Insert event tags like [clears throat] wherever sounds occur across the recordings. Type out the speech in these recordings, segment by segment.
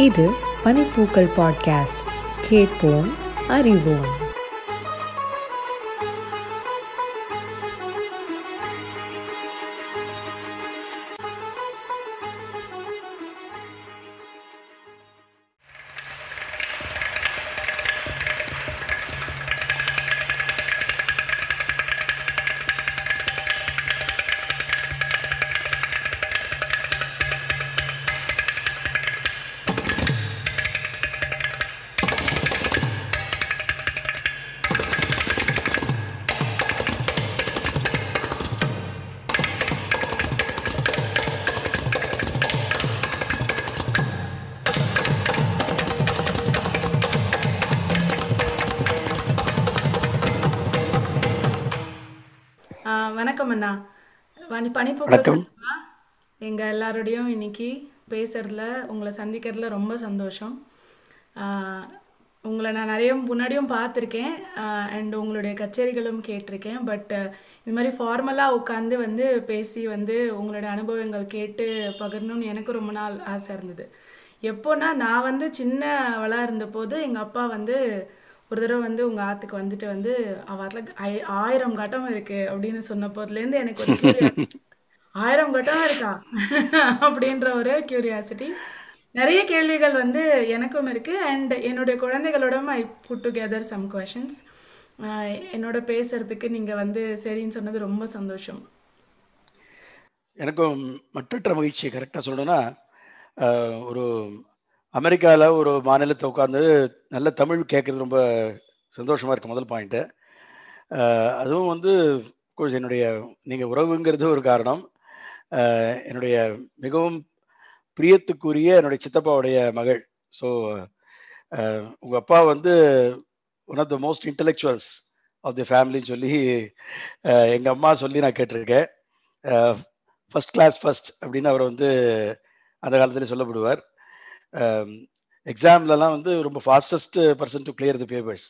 இது பனிப்பூக்கள் பாட்காஸ்ட். கேட்போம் அறிவோம். பேசுறதுல உங்களை சந்திக்கிறதுல ரொம்ப சந்தோஷம். உங்களை நான் நிறைய முன்னாடியும் பார்த்துருக்கேன். அண்ட் உங்களுடைய கச்சேரிகளும் கேட்டிருக்கேன். பட் இது மாதிரி ஃபார்மலாக உட்காந்து வந்து பேசி வந்து உங்களுடைய அனுபவங்கள் கேட்டு பகிரணும்னு எனக்கு ரொம்ப நாள் ஆசை இருந்தது. எப்போனா நான் வந்து சின்னவளாக இருந்தபோது எங்கள் அப்பா வந்து ஒரு தடவை வந்து உங்கள் ஆற்றுக்கு வந்துட்டு வந்து அவத்தில் ஆயிரம் கட்டம் இருக்குது அப்படின்னு சொன்ன போதுலேருந்து எனக்கு ஒரு. [laughs] ஆயிரம் கட்டம் இருக்கா? அப்படின்ற ஒரு கியூரியாசிட்டி நிறைய கேள்விகள் வந்து எனக்கும் இருக்கு. அண்ட் என்னுடைய குழந்தைகளோட I put together some questions என்னோட பேசுறதுக்கு நீங்க வந்து சரின்னு சொன்னது ரொம்ப சந்தோஷம். எனக்கும் மற்றற்ற மகிழ்ச்சி கரெக்டாக சொல்லணும்னா ஒரு அமெரிக்காவில் ஒரு மாநிலத்தை உட்காந்து நல்ல தமிழ் கேட்குறது ரொம்ப சந்தோஷமாக இருக்கு முதல் பாயிண்ட்டு அதுவும் வந்து என்னுடைய நீங்கள் உறவுங்கிறது ஒரு காரணம். என்னுடைய மிகவும் பிரியத்துக்குரிய என்னுடைய சித்தப்பாவுடைய மகள். ஸோ உங்கள் அப்பா வந்து one of the most intellectuals of the ஃபேமிலின்னு சொல்லி எங்கள் அம்மா சொல்லி நான் கேட்டிருக்கேன். ஃபர்ஸ்ட் கிளாஸ் ஃபர்ஸ்ட் அப்படின்னு அவர் வந்து அந்த காலத்துல சொல்லப்படுவார். எக்ஸாம்லலாம் வந்து ரொம்ப fastest person to clear the papers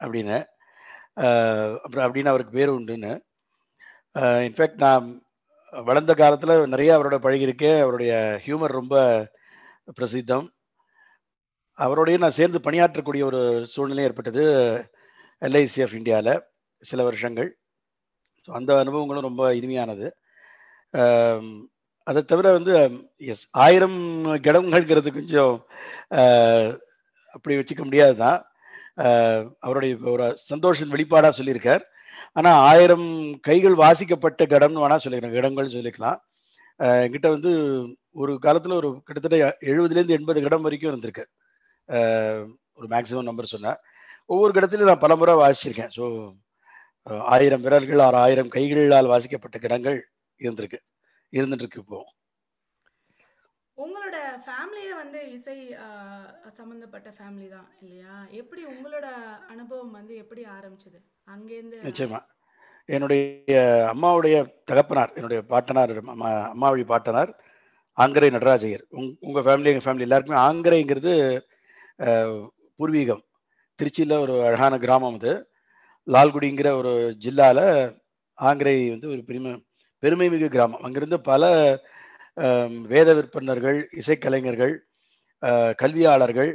அப்படின்னு. அப்புறம் அப்படின்னு அவருக்கு பேர் உண்டுன்னு. இன்ஃபேக்ட் நான் வளர்ந்த காலத்தில் நிறைய அவரோட பழகியிருக்கேன் அவருடைய ஹியூமர் ரொம்ப பிரசித்தம். அவரோடய நான் சேர்ந்து பணியாற்றக்கூடிய ஒரு சூழ்நிலை ஏற்பட்டது எல்ஐசி ஆஃப் இந்தியாவில் சில வருஷங்கள். ஸோ அந்த அனுபவங்களும் ரொம்ப இனிமையானது. அதை தவிர வந்து எஸ் ஆயிரம் கிடங்கள்ங்கிறது கொஞ்சம் அப்படி வச்சுக்க முடியாது தான் அவருடைய ஒரு சந்தோஷம் வெளிப்பாடாக சொல்லியிருக்கார். ஆனால் ஆயிரம் கைகள் வாசிக்கப்பட்ட கடம்னு வேணா சொல்லிக்கிறேன் இடங்கள் சொல்லிக்கலாம். என்கிட்ட வந்து ஒரு காலத்தில் ஒரு கிட்டத்தட்ட எழுபதுலேருந்து எண்பது கிடம் வரைக்கும் இருந்திருக்கு. ஆஹ், ஒரு மேக்ஸிமம் நம்பர் சொன்னேன் ஒவ்வொரு கடத்திலையும் நான் பலமுறை வாசிச்சிருக்கேன். ஸோ ஆயிரம் விரல்கள் ஆறு ஆயிரம் கைகளால் வாசிக்கப்பட்ட கிடங்கள் இருந்திருக்கு. இருந்துட்டு இருக்கு இப்போ. ஃபேமிலியே வந்து இசை சம்மந்தப்பட்ட ஃபேமிலி தான் இல்லையா? எப்படி உங்களோட அனுபவம் வந்து எப்படி ஆரம்பிச்சது? அங்கேருந்து நிச்சயமா. என்னுடைய அம்மாவுடைய தகப்பனார் என்னுடைய பாட்டனார் அம்மா அம்மாவழி பாட்டனார் ஆங்கரை நடராஜையர். உங் உங்கள் ஃபேமிலி எங்கள் ஃபேமிலி எல்லாருக்குமே ஆங்கரைங்கிறது பூர்வீகம். திருச்சியில் ஒரு அழகான கிராமம் அது. லால்குடிங்கிற ஒரு ஜில்லாவில் ஆங்கரை வந்து ஒரு பெருமை பெருமை மிகு கிராமம். அங்கிருந்து பல வேத விற்பனர்கள் இசைக்கலைஞர்கள் கல்வியாளர்கள்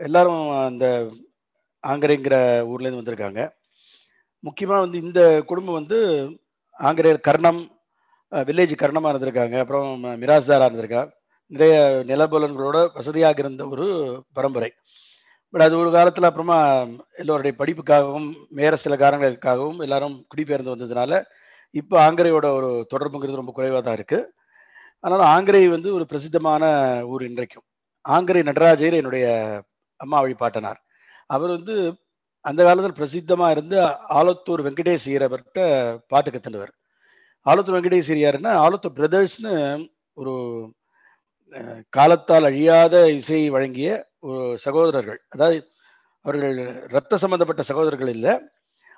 எல்லாரும் அந்த ஆங்கரேங்கிற ஊர்லேருந்து வந்திருக்காங்க. முக்கியமாக வந்து இந்த குடும்பம் வந்து ஆங்கிலேயர் கர்ணம் வில்லேஜ் கர்ணமாக இருந்திருக்காங்க. அப்புறம் மிராஸ்தாராக இருந்திருக்காங்க நிறைய நிலபுலன்களோட வசதியாக இருந்த ஒரு பரம்பரை. பட் அது ஒரு காலத்தில் அப்புறமா எல்லோருடைய படிப்புக்காகவும் வேற சில காரணங்களுக்காகவும் எல்லாரும் குடிபெயர்ந்து வந்ததுனால இப்போ ஆங்கரையோட ஒரு தொடர்புங்கிறது ரொம்ப குறைவாக தான் இருக்குது அதனால ஆங்கரை வந்து ஒரு பிரசித்தமான ஊர் இன்றைக்கும். ஆங்கரை நடராஜர் என்னுடைய அம்மா வழிபாட்டனார். அவர் வந்து அந்த காலத்தில் பிரசித்தமா இருந்து ஆலத்தூர் வெங்கடேஷ் ஐயரவர்கிட்ட பாட்டு கத்துனவர். ஆலத்தூர் வெங்கடேஷ் யாருன்னா ஆலத்தூர் பிரதர்ஸ்னு ஒரு காலத்தால் அழியாத இசையை வழங்கிய ஒரு சகோதரர்கள். அதாவது அவர்கள் இரத்த சம்பந்தப்பட்ட சகோதரர்கள் இல்லை.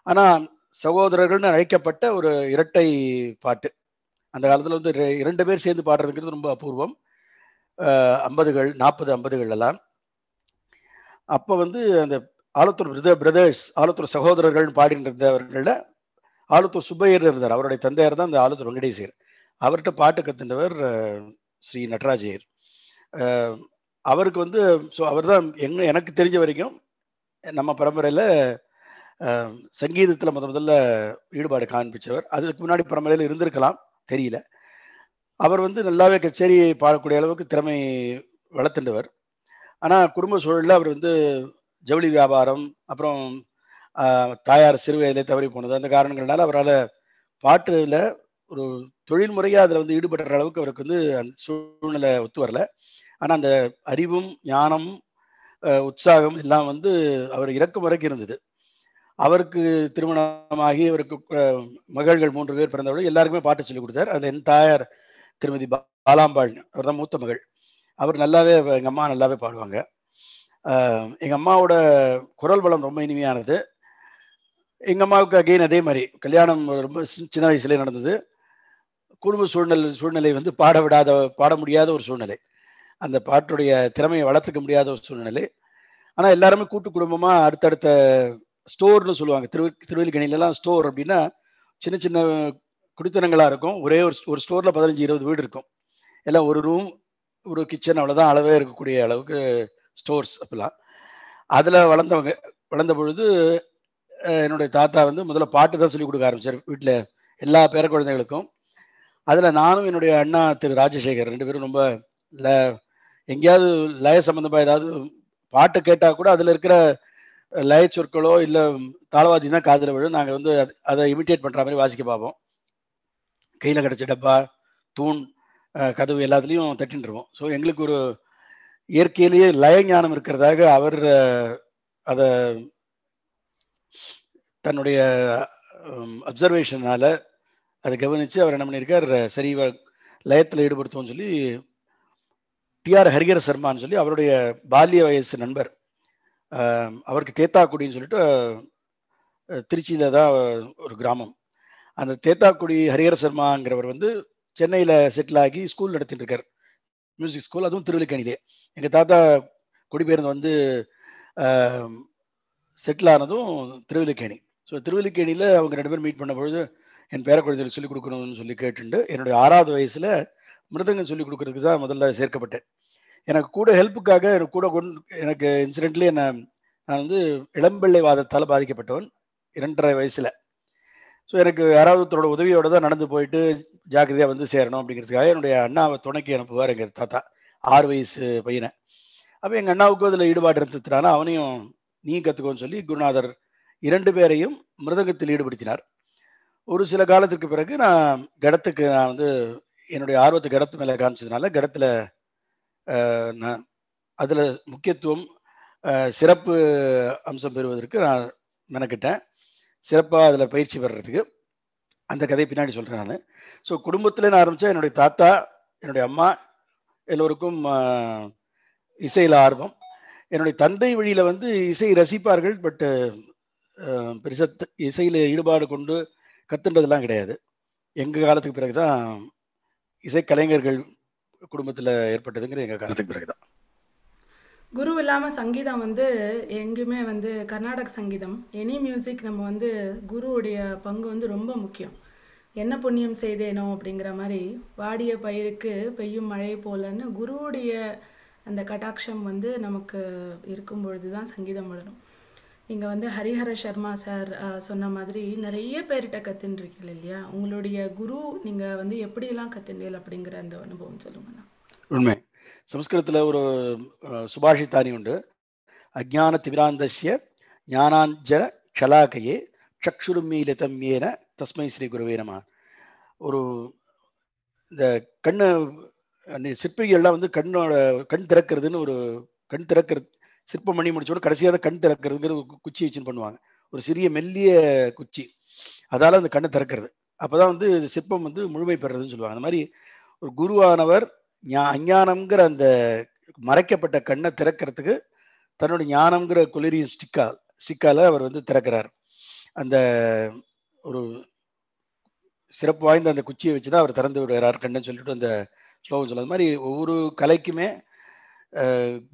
ஆனால் சகோதரர்கள்னு அழைக்கப்பட்ட ஒரு இரட்டை பாட்டு. அந்த காலத்தில் வந்து இரண்டு பேர் சேர்ந்து பாடுறதுங்கிறது ரொம்ப அபூர்வம். ஐம்பதுகள் நாற்பது ஐம்பதுகள் எல்லாம். அப்போ வந்து அந்த ஆலத்தூர் பிரத பிரதர்ஸ் ஆலத்தூர் சகோதரர்கள் பாடிட்டு ஆலத்தூர் சுப்பையர் இருந்தார். அவருடைய தந்தையார் தான் அந்த ஆலத்தூர் வெங்கடேசர். அவர்கிட்ட பாட்டு கத்துனவர் ஸ்ரீ நடராஜையர். அவருக்கு வந்து ஸோ அவர் தான் எங்க எனக்கு தெரிஞ்ச வரைக்கும் நம்ம பரம்பரையில் சங்கீதத்தில் முத முதல்ல ஈடுபாடு காண்பிச்சவர். அதுக்கு முன்னாடி பரம்பரையில் இருந்திருக்கலாம். தெரியல. அவர் வந்து நல்லாவே கச்சேரி பாடக்கூடிய அளவுக்கு திறமை வளர்த்துண்டவர். ஆனால் குடும்ப சூழலில் அவர் வந்து ஜவுளி வியாபாரம் அப்புறம் தாயார் சிறு வயதிலே தவறி போனது. அந்த காரணங்கள்னால அவரால் பாட்டுல ஒரு தொழில் முறையாக அதில் வந்து ஈடுபடுற அளவுக்கு அவருக்கு வந்து அந்த சூழ்நிலை ஒத்து வரல. ஆனால் அந்த அறிவும் ஞானம் உற்சாகம் எல்லாம் வந்து அவர் இறக்கும் வரைக்கும் இருந்தது. அவருக்கு திருமணமாகி அவருக்கு மகள்கள் மூன்று பேர் பிறந்தவர்கள் எல்லாருக்குமே பாட்டு சொல்லி கொடுத்தார். அதில் என் தாயார் திருமதி பா- பாலாம்பாள் அவர் தான் மூத்த மகள். அவர் நல்லாவே எங்கள் அம்மா நல்லாவே பாடுவாங்க. எங்கள் அம்மாவோட குரல் வளம் ரொம்ப இனிமையானது. எங்கள் அம்மாவுக்கு அகைன் அதே மாதிரி கல்யாணம் ரொம்ப சின்ன வயசுலேயே நடந்தது. குடும்ப சூழ்நிலை சூழ்நிலை வந்து பாட விடாத பாட முடியாத ஒரு சூழ்நிலை. அந்த பாட்டுடைய திறமையை வளர்த்துக்க முடியாத ஒரு சூழ்நிலை. ஆனால் எல்லாருமே கூட்டு குடும்பமாக அடுத்தடுத்த ஸ்டோர்னு சொல்லுவாங்க. திரு திருவல்லிக்கணிலலாம் ஸ்டோர் அப்படின்னா சின்ன சின்ன குடித்தனங்களாக இருக்கும். ஒரே ஒரு ஒரு ஸ்டோரில் பதினஞ்சு இருபது வீடு இருக்கும். எல்லாம் ஒரு ரூம் ஒரு கிச்சன் அவ்வளோதான் அளவே இருக்கக்கூடிய அளவுக்கு ஸ்டோர்ஸ் அப்படிலாம் அதில் வளர்ந்தவங்க வளர்ந்த பொழுது என்னுடைய தாத்தா வந்து முதல்ல பாட்டு தான் சொல்லி கொடுக்க ஆரம்பிச்சார் வீட்டில் எல்லா பேர குழந்தைகளுக்கும். அதில் நானும் என்னுடைய அண்ணா திரு ராஜசேகர் ரெண்டு பேரும் ரொம்ப ல எங்கேயாவது லய சம்மந்தமாக ஏதாவது பாட்டு கேட்டால் கூட அதில் இருக்கிற லய சொற்களோ இல்லை தாளவாதி தான் காதில் விழும் நாங்கள் வந்து அதை இமிட்டேட் பண்ணுற மாதிரி வாசிக்க பார்ப்போம். கையில் கிடச்ச டப்பா தூண் கதவு எல்லாத்துலேயும் தட்டின்ட்டுருவோம் ஸோ எங்களுக்கு ஒரு இயற்கையிலேயே லய ஞானம் இருக்கிறதாக அவர் அதை தன்னுடைய அப்சர்வேஷனால அதை கவனித்து அவர் என்ன பண்ணியிருக்கார் சரி லயத்தில் ஈடுபடுத்துவோம்னு சொல்லி டிஆர் ஹரிஹர சர்மான்னு சொல்லி அவருடைய பால்ய வயசு நண்பர் அவருக்கு தேத்தாக்குடின்னு சொல்லிட்டு திருச்சியில் தான் ஒரு கிராமம். அந்த தேத்தாக்குடி ஹரிஹர சர்மாங்கிறவர் வந்து சென்னையில் செட்டில் ஆகி ஸ்கூல் நடத்திட்டு இருக்கார். மியூசிக் ஸ்கூல் அதுவும் திருவள்ளிக்கணிலே எங்கள் தாத்தா குடிபெயர்ந்து வந்து செட்டில் ஆனதும் திருவல்லிக்கேணி ஸோ திருவல்லிக்கேணியில் அவங்க ரெண்டு பேரும் மீட் பண்ண பொழுது என் பேர குழந்தைகளுக்கு சொல்லிக் கொடுக்கணும்னு சொல்லி கேட்டுண்டு என்னுடைய ஆறாவது வயசில் மிருதங்கம் சொல்லிக் கொடுக்கறதுக்கு தான் முதல்ல சேர்க்கப்பட்டேன். எனக்கு கூட ஹெல்ப்புக்காக எனக்கு கூட கொண்டு எனக்கு இன்சிடென்ட்லி என்ன நான் வந்து இளம்பிள்ளை வாதத்தால் பாதிக்கப்பட்டவன் இரண்டரை வயசில். ஸோ எனக்கு யாராவது ஒருத்தரோட உதவியோட தான் நடந்து போயிட்டு ஜாக்கிரதையாக வந்து சேரணும் அப்படிங்கிறதுக்காக என்னுடைய அண்ணாவை துணைக்கு அனுப்புவார் எங்கள் தாத்தா ஆறு வயசு பையனை. அப்போ எங்கள் அண்ணாவுக்கும் அதில் ஈடுபாடு இருந்ததுனால அவனையும் நீ கற்றுக்கோன்னு சொல்லி குருநாதர் இரண்டு பேரையும் மிருதங்கத்தில் ஈடுபடுத்தினார். ஒரு சில காலத்துக்கு பிறகு நான் கடத்துக்கு நான் வந்து என்னுடைய ஆர்வத்தை கடத்து மேலே காமிச்சதுனால கடத்தில் அதில் முக்கியத்துவம் சிறப்பு அம்சம் பெறுவதற்கு நான் மெனக்கிட்டேன். சிறப்பாக அதில் பயிற்சி பெறுறதுக்கு அந்த கதையை பின்னாடி சொல்கிறேன் நான். ஸோ குடும்பத்தில் நான் ஆரம்பித்தா என்னுடைய தாத்தா என்னுடைய அம்மா எல்லோருக்கும் இசையில் ஆர்வம். என்னுடைய தந்தை வழியில் வந்து இசை ரசிப்பார்கள் பட்டு பெருசாக இசையில் ஈடுபாடு கொண்டு கத்துன்றதெல்லாம் கிடையாது. எங்கள் காலத்துக்கு பிறகு தான் இசை கலைஞர்கள் குடும்பத்தில் ஏற்பட்டதுங்கிறது எங்கள் காலத்துக்கு பிறகு தான் குரு இல்லாமல் சங்கீதம் வந்து எங்கேயுமே வந்து கர்நாடக சங்கீதம். எனி மியூசிக் நம்ம வந்து குருவுடைய பங்கு வந்து ரொம்ப முக்கியம். என்ன புண்ணியம் செய்தேனோ அப்படிங்கிற மாதிரி வாடிய பயிருக்கு பெய்யும் மழை போலன்னு குருவுடைய அந்த கட்டாட்சம் வந்து நமக்கு இருக்கும் பொழுது தான் சங்கீதம் வளரும். நீங்கள் வந்து ஹரிஹர சர்மா சார் சொன்ன மாதிரி நிறைய பேர்கிட்ட கற்றுன்ருக்கீங்க இல்லையா? உங்களுடைய குரு நீங்கள் வந்து எப்படியெல்லாம் கற்றுண்டீர்கள் அப்படிங்கிற அந்த அனுபவம் சொல்லுங்கண்ணா உண்மை. சம்ஸ்கிருதத்தில் ஒரு சுபாஷித்தானி உண்டு. அஜான திவிராந்தஸ்ய ஞானாஞ்சர க்ஷலாக்கையே சக்ஷுருமீலிதம் ஏன தஸ்மை ஸ்ரீ குருவே நம. ஒரு இந்த கண்ணு சிற்பிகள்லாம் வந்து கண்ணோட கண் திறக்கிறதுன்னு ஒரு கண் திறக்கிறது சிற்பம் பண்ணி முடிச்சோட கடைசியாக கண் திறக்கிறதுங்கிற ஒரு குச்சி வச்சுன்னு பண்ணுவாங்க. ஒரு சிறிய மெல்லிய குச்சி. அதால் அந்த கண்ணை திறக்கிறது. அப்பதான் வந்து இது சிற்பம் வந்து முழுமை பெறுறதுன்னு சொல்லுவாங்க. அந்த மாதிரி ஒரு குருவானவர் ஞா- அஞ்ஞானம்ங்கிற அந்த மறைக்கப்பட்ட கண்ணை திறக்கிறதுக்கு தன்னோட ஞானம்ங்கிற குளிரியும் ஸ்டிக்கால் ஸ்டிக்கால அவர் வந்து திறக்கிறார். அந்த ஒரு சிறப்பு வாய்ந்த அந்த குச்சியை வச்சு தான் அவர் திறந்து விடுகிறார் கண்ணுன்னு சொல்லிட்டு அந்த ஸ்லோகம் சொல்லுறது மாதிரி ஒவ்வொரு கலைக்குமே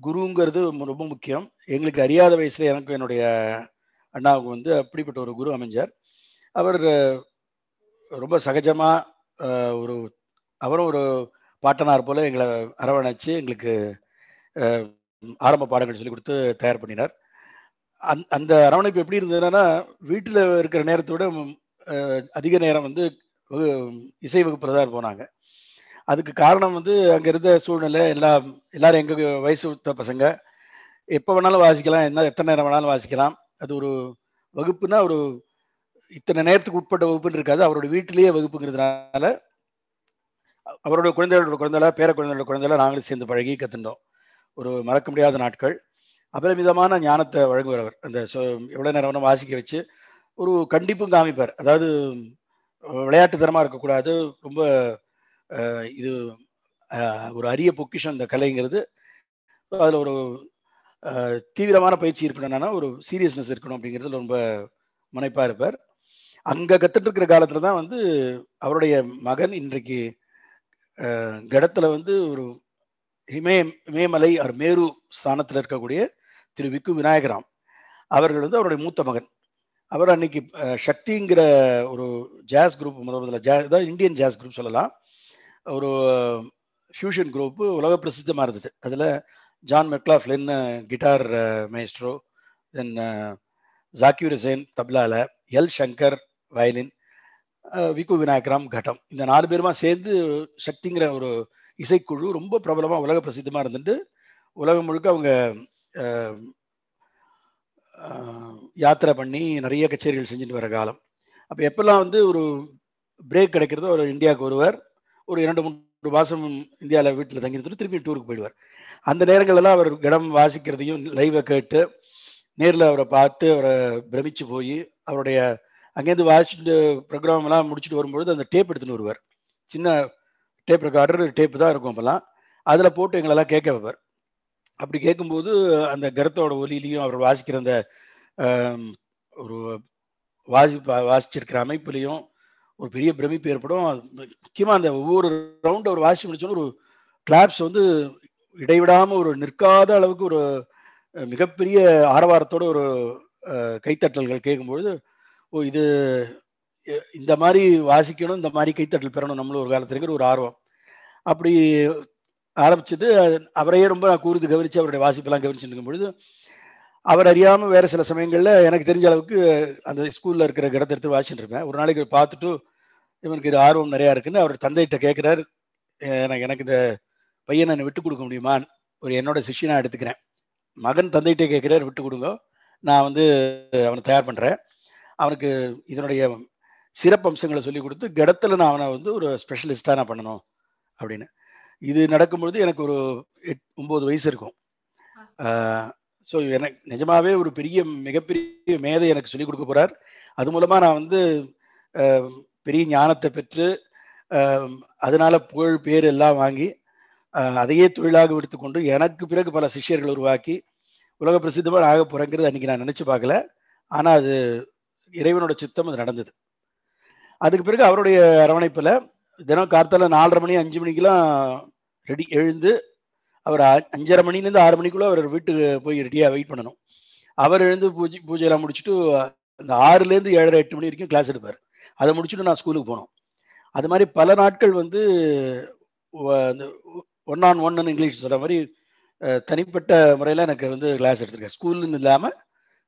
குருங்கிறது ரொம்ப முக்கியம். எங்களுக்கு அறியாத வயசில் எனக்கு என்னுடைய அண்ணாவுக்கு வந்து அப்படிப்பட்ட ஒரு குரு அமைஞ்சார். அவர் ரொம்ப சகஜமாக ஒரு அவரும் ஒரு பாட்டனார் போல் எங்களை அரவணைச்சு எங்களுக்கு ஆரம்ப பாடங்கள் சொல்லி கொடுத்து தயார் பண்ணினார். அந் அந்த அரவணைப்பு எப்படி இருந்ததுன்னா வீட்டில் இருக்கிற நேரத்தை விட அதிக நேரம் வந்து இசை வகுப்பில் தான் போனாங்க. அதுக்கு காரணம் வந்து அங்கே இருந்த சூழ்நிலை எல்லாம் எல்லாரும் எங்கள் வயசு ஒத்த பசங்க. எப்போ வேணாலும் வாசிக்கலாம். என்ன எத்தனை நேரம் வேணாலும் வாசிக்கலாம். அது ஒரு வகுப்புனா ஒரு இத்தனை நேரத்துக்கு உட்பட்ட வகுப்புன்னு இருக்காது. அவரோட வீட்டிலேயே வகுப்புங்கிறதுனால அவரோட குழந்தைகளோட குழந்தைல பேர குழந்தைகளோட குழந்தைல நாங்களும் சேர்ந்து பழகி கத்துட்டோம் ஒரு மறக்க முடியாத நாட்கள். அபரிமிதமான ஞானத்தை வழங்குவார் அவர். அந்த எவ்வளோ நேரம் வேணும் வாசிக்க வச்சு ஒரு கண்டிப்பும் காமிப்பார். அதாவது விளையாட்டுத்தனமாக இருக்கக்கூடாது. ரொம்ப இது ஒரு அரிய பொக்கிஷம் இந்த கலைங்கிறது. அதில் ஒரு தீவிரமான பயிற்சி இருக்கணும்னா ஒரு சீரியஸ்னஸ் இருக்கணும் அப்படிங்கிறதுல ரொம்ப முனைப்பாக இருப்பார் அங்கே கற்றுட்டு இருக்கிற காலத்தில் தான் வந்து அவருடைய மகன் இன்றைக்கு கடத்தில் வந்து ஒரு இமய இமயமலை அவர் மேரு ஸ்தானத்தில் இருக்கக்கூடிய திரு விக்கு விநாயகராம். அவர்கள் வந்து அவருடைய மூத்த மகன். அவர் அன்னைக்கு சக்திங்கிற ஒரு ஜாஸ் குரூப் முதல் முதல்ல ஜா அதாவது இந்தியன் ஜாஸ் குரூப் சொல்லலாம். ஒரு ஃபியூஷன் குரூப்பு உலக பிரசித்தமாக இருந்தது. அதில் John McLaughlin guitar maestro then Zakir Hussain தப்லால L Shankar violin Vikku Vinayakram கட்டம். இந்த நாலு பேருமா சேர்ந்து சக்திங்கிற ஒரு இசைக்குழு ரொம்ப பிரபலமாக உலக பிரசித்தமாக இருந்துட்டு உலகம் முழுக்க அவங்க யாத்திரை பண்ணி நிறைய கச்சேரிகள் செஞ்சுட்டு வர காலம். அப்போ எப்பெல்லாம் வந்து ஒரு பிரேக் கிடைக்கிறதோ ஒரு இந்தியாவுக்கு ஒருவர் ஒரு இரண்டு மூன்று மாதம் இந்தியாவில் வீட்டில் தங்கியிருந்து திருப்பி டூருக்கு போயிடுவார். அந்த நேரங்களெல்லாம் அவர் இடம் வாசிக்கிறதையும் லைவை கேட்டு நேரில் அவரை பார்த்து அவரை பிரமிச்சு போய் அவருடைய அங்கேருந்து வாசிச்சுட்டு ப்ரோக்ராம் எல்லாம் முடிச்சுட்டு வரும்பொழுது அந்த டேப் எடுத்துன்னு வருவார். சின்ன டேப் ரெக்கார்டர் டேப்பு தான் இருக்கும் அப்போல்லாம் அதில் போட்டு எங்களெல்லாம் கேட்க வைப்பார். அப்படி கேட்கும்போது அந்த கருத்தோட ஒலியிலையும் அவர் வாசிக்கிற அந்த ஒரு வாசி வாசிச்சிருக்கிற அமைப்புலையும் ஒரு பெரிய பிரமிப்பு ஏற்படும். முக்கியமாக அந்த ஒவ்வொரு ரவுண்ட் அவர் வாசி முடிச்சோன்னு ஒரு கிளாப்ஸ் வந்து இடைவிடாமல் ஒரு நிற்காத அளவுக்கு ஒரு மிகப்பெரிய ஆரவாரத்தோட ஒரு கைத்தட்டல்கள் கேட்கும்பொழுது ஓ இது இந்த மாதிரி வாசிக்கணும் இந்த மாதிரி கைத்தட்டல் பெறணும் நம்மளும் ஒரு காலத்துக்கு ஒரு ஆர்வம். அப்படி ஆரம்பிச்சது அது- அவரையே ரொம்ப நான் கூர்ந்து கவனித்து அவருடைய வாசிப்பெல்லாம் கவனிச்சுட்டு இருக்கும் பொழுது அவர் அறியாமல் வேறு சில சமயங்களில் எனக்கு தெரிஞ்ச அளவுக்கு அந்த ஸ்கூலில் இருக்கிற இடத்த எடுத்து வாசிச்சுட்டு இருப்பேன் ஒரு நாளைக்கு பார்த்துட்டு இவனுக்கு இது ஆர்வம் நிறைய இருக்குன்னு அவர் தந்தைகிட்ட கேட்கிறார் எனக்கு எனக்கு இந்த பையனை என்னை விட்டு கொடுக்க முடியுமா? ஒரு என்னோட சிஷ்யனா எடுத்துக்கிறேன். மகன் தந்தைகிட்ட கேட்கிறார் விட்டு கொடுங்க. நான் வந்து அவனை தயார் பண்றேன். அவனுக்கு இதனுடைய சிறப்பு அம்சங்களை சொல்லி கொடுத்து கடத்துல நான் அவனை வந்து ஒரு ஸ்பெஷலிஸ்டா நான் பண்ணணும் அப்படின்னு. இது நடக்கும்பொழுது எனக்கு ஒரு எட் ஒன்பது வயசு இருக்கும். ஸோ எனக்கு நிஜமாவே ஒரு பெரிய மிகப்பெரிய மேதை எனக்கு சொல்லிக் கொடுக்க போறார். அது மூலமா நான் வந்து பெரிய ஞானத்தை பெற்று அதனால் அதனால புகழ் பேர் எல்லாம் வாங்கி அதையே தொழிலாக எடுத்துக்கொண்டு எனக்கு பிறகு பல சிஷ்யர்கள் உருவாக்கி உலக பிரசித்தமாக ஆக போறேங்கிறது அன்னைக்கு நான் நினைச்சு பார்க்கல. ஆனா அது இறைவனோட சித்தம் அது நடந்தது. அதுக்கு பிறகு அவருடைய அரவணைப்புல தினம் கார்த்தால நாலரை மணி அஞ்சு மணிக்கெல்லாம் ரெடி எழுந்து அவர் அ- அஞ்சரை மணிலேருந்து ஆறு மணிக்குள்ள அவர் வீட்டுக்கு போய் ரெடியாக வெயிட் பண்ணணும். அவர் எழுந்து பூஜை பூஜையெல்லாம் முடிச்சுட்டு அந்த ஆறுலேருந்து ஏழரை எட்டு மணி வரைக்கும் கிளாஸ் எடுப்பார். அதை முடிச்சுட்டு நான் ஸ்கூலுக்கு போனோம். அது மாதிரி பல நாட்கள் வந்து ஒன் ஆன் ஒன் இங்கிலீஷ் சொல்கிற மாதிரி தனிப்பட்ட முறையில் எனக்கு வந்து கிளாஸ் எடுத்திருக்கேன் ஸ்கூல்னு இல்லாமல்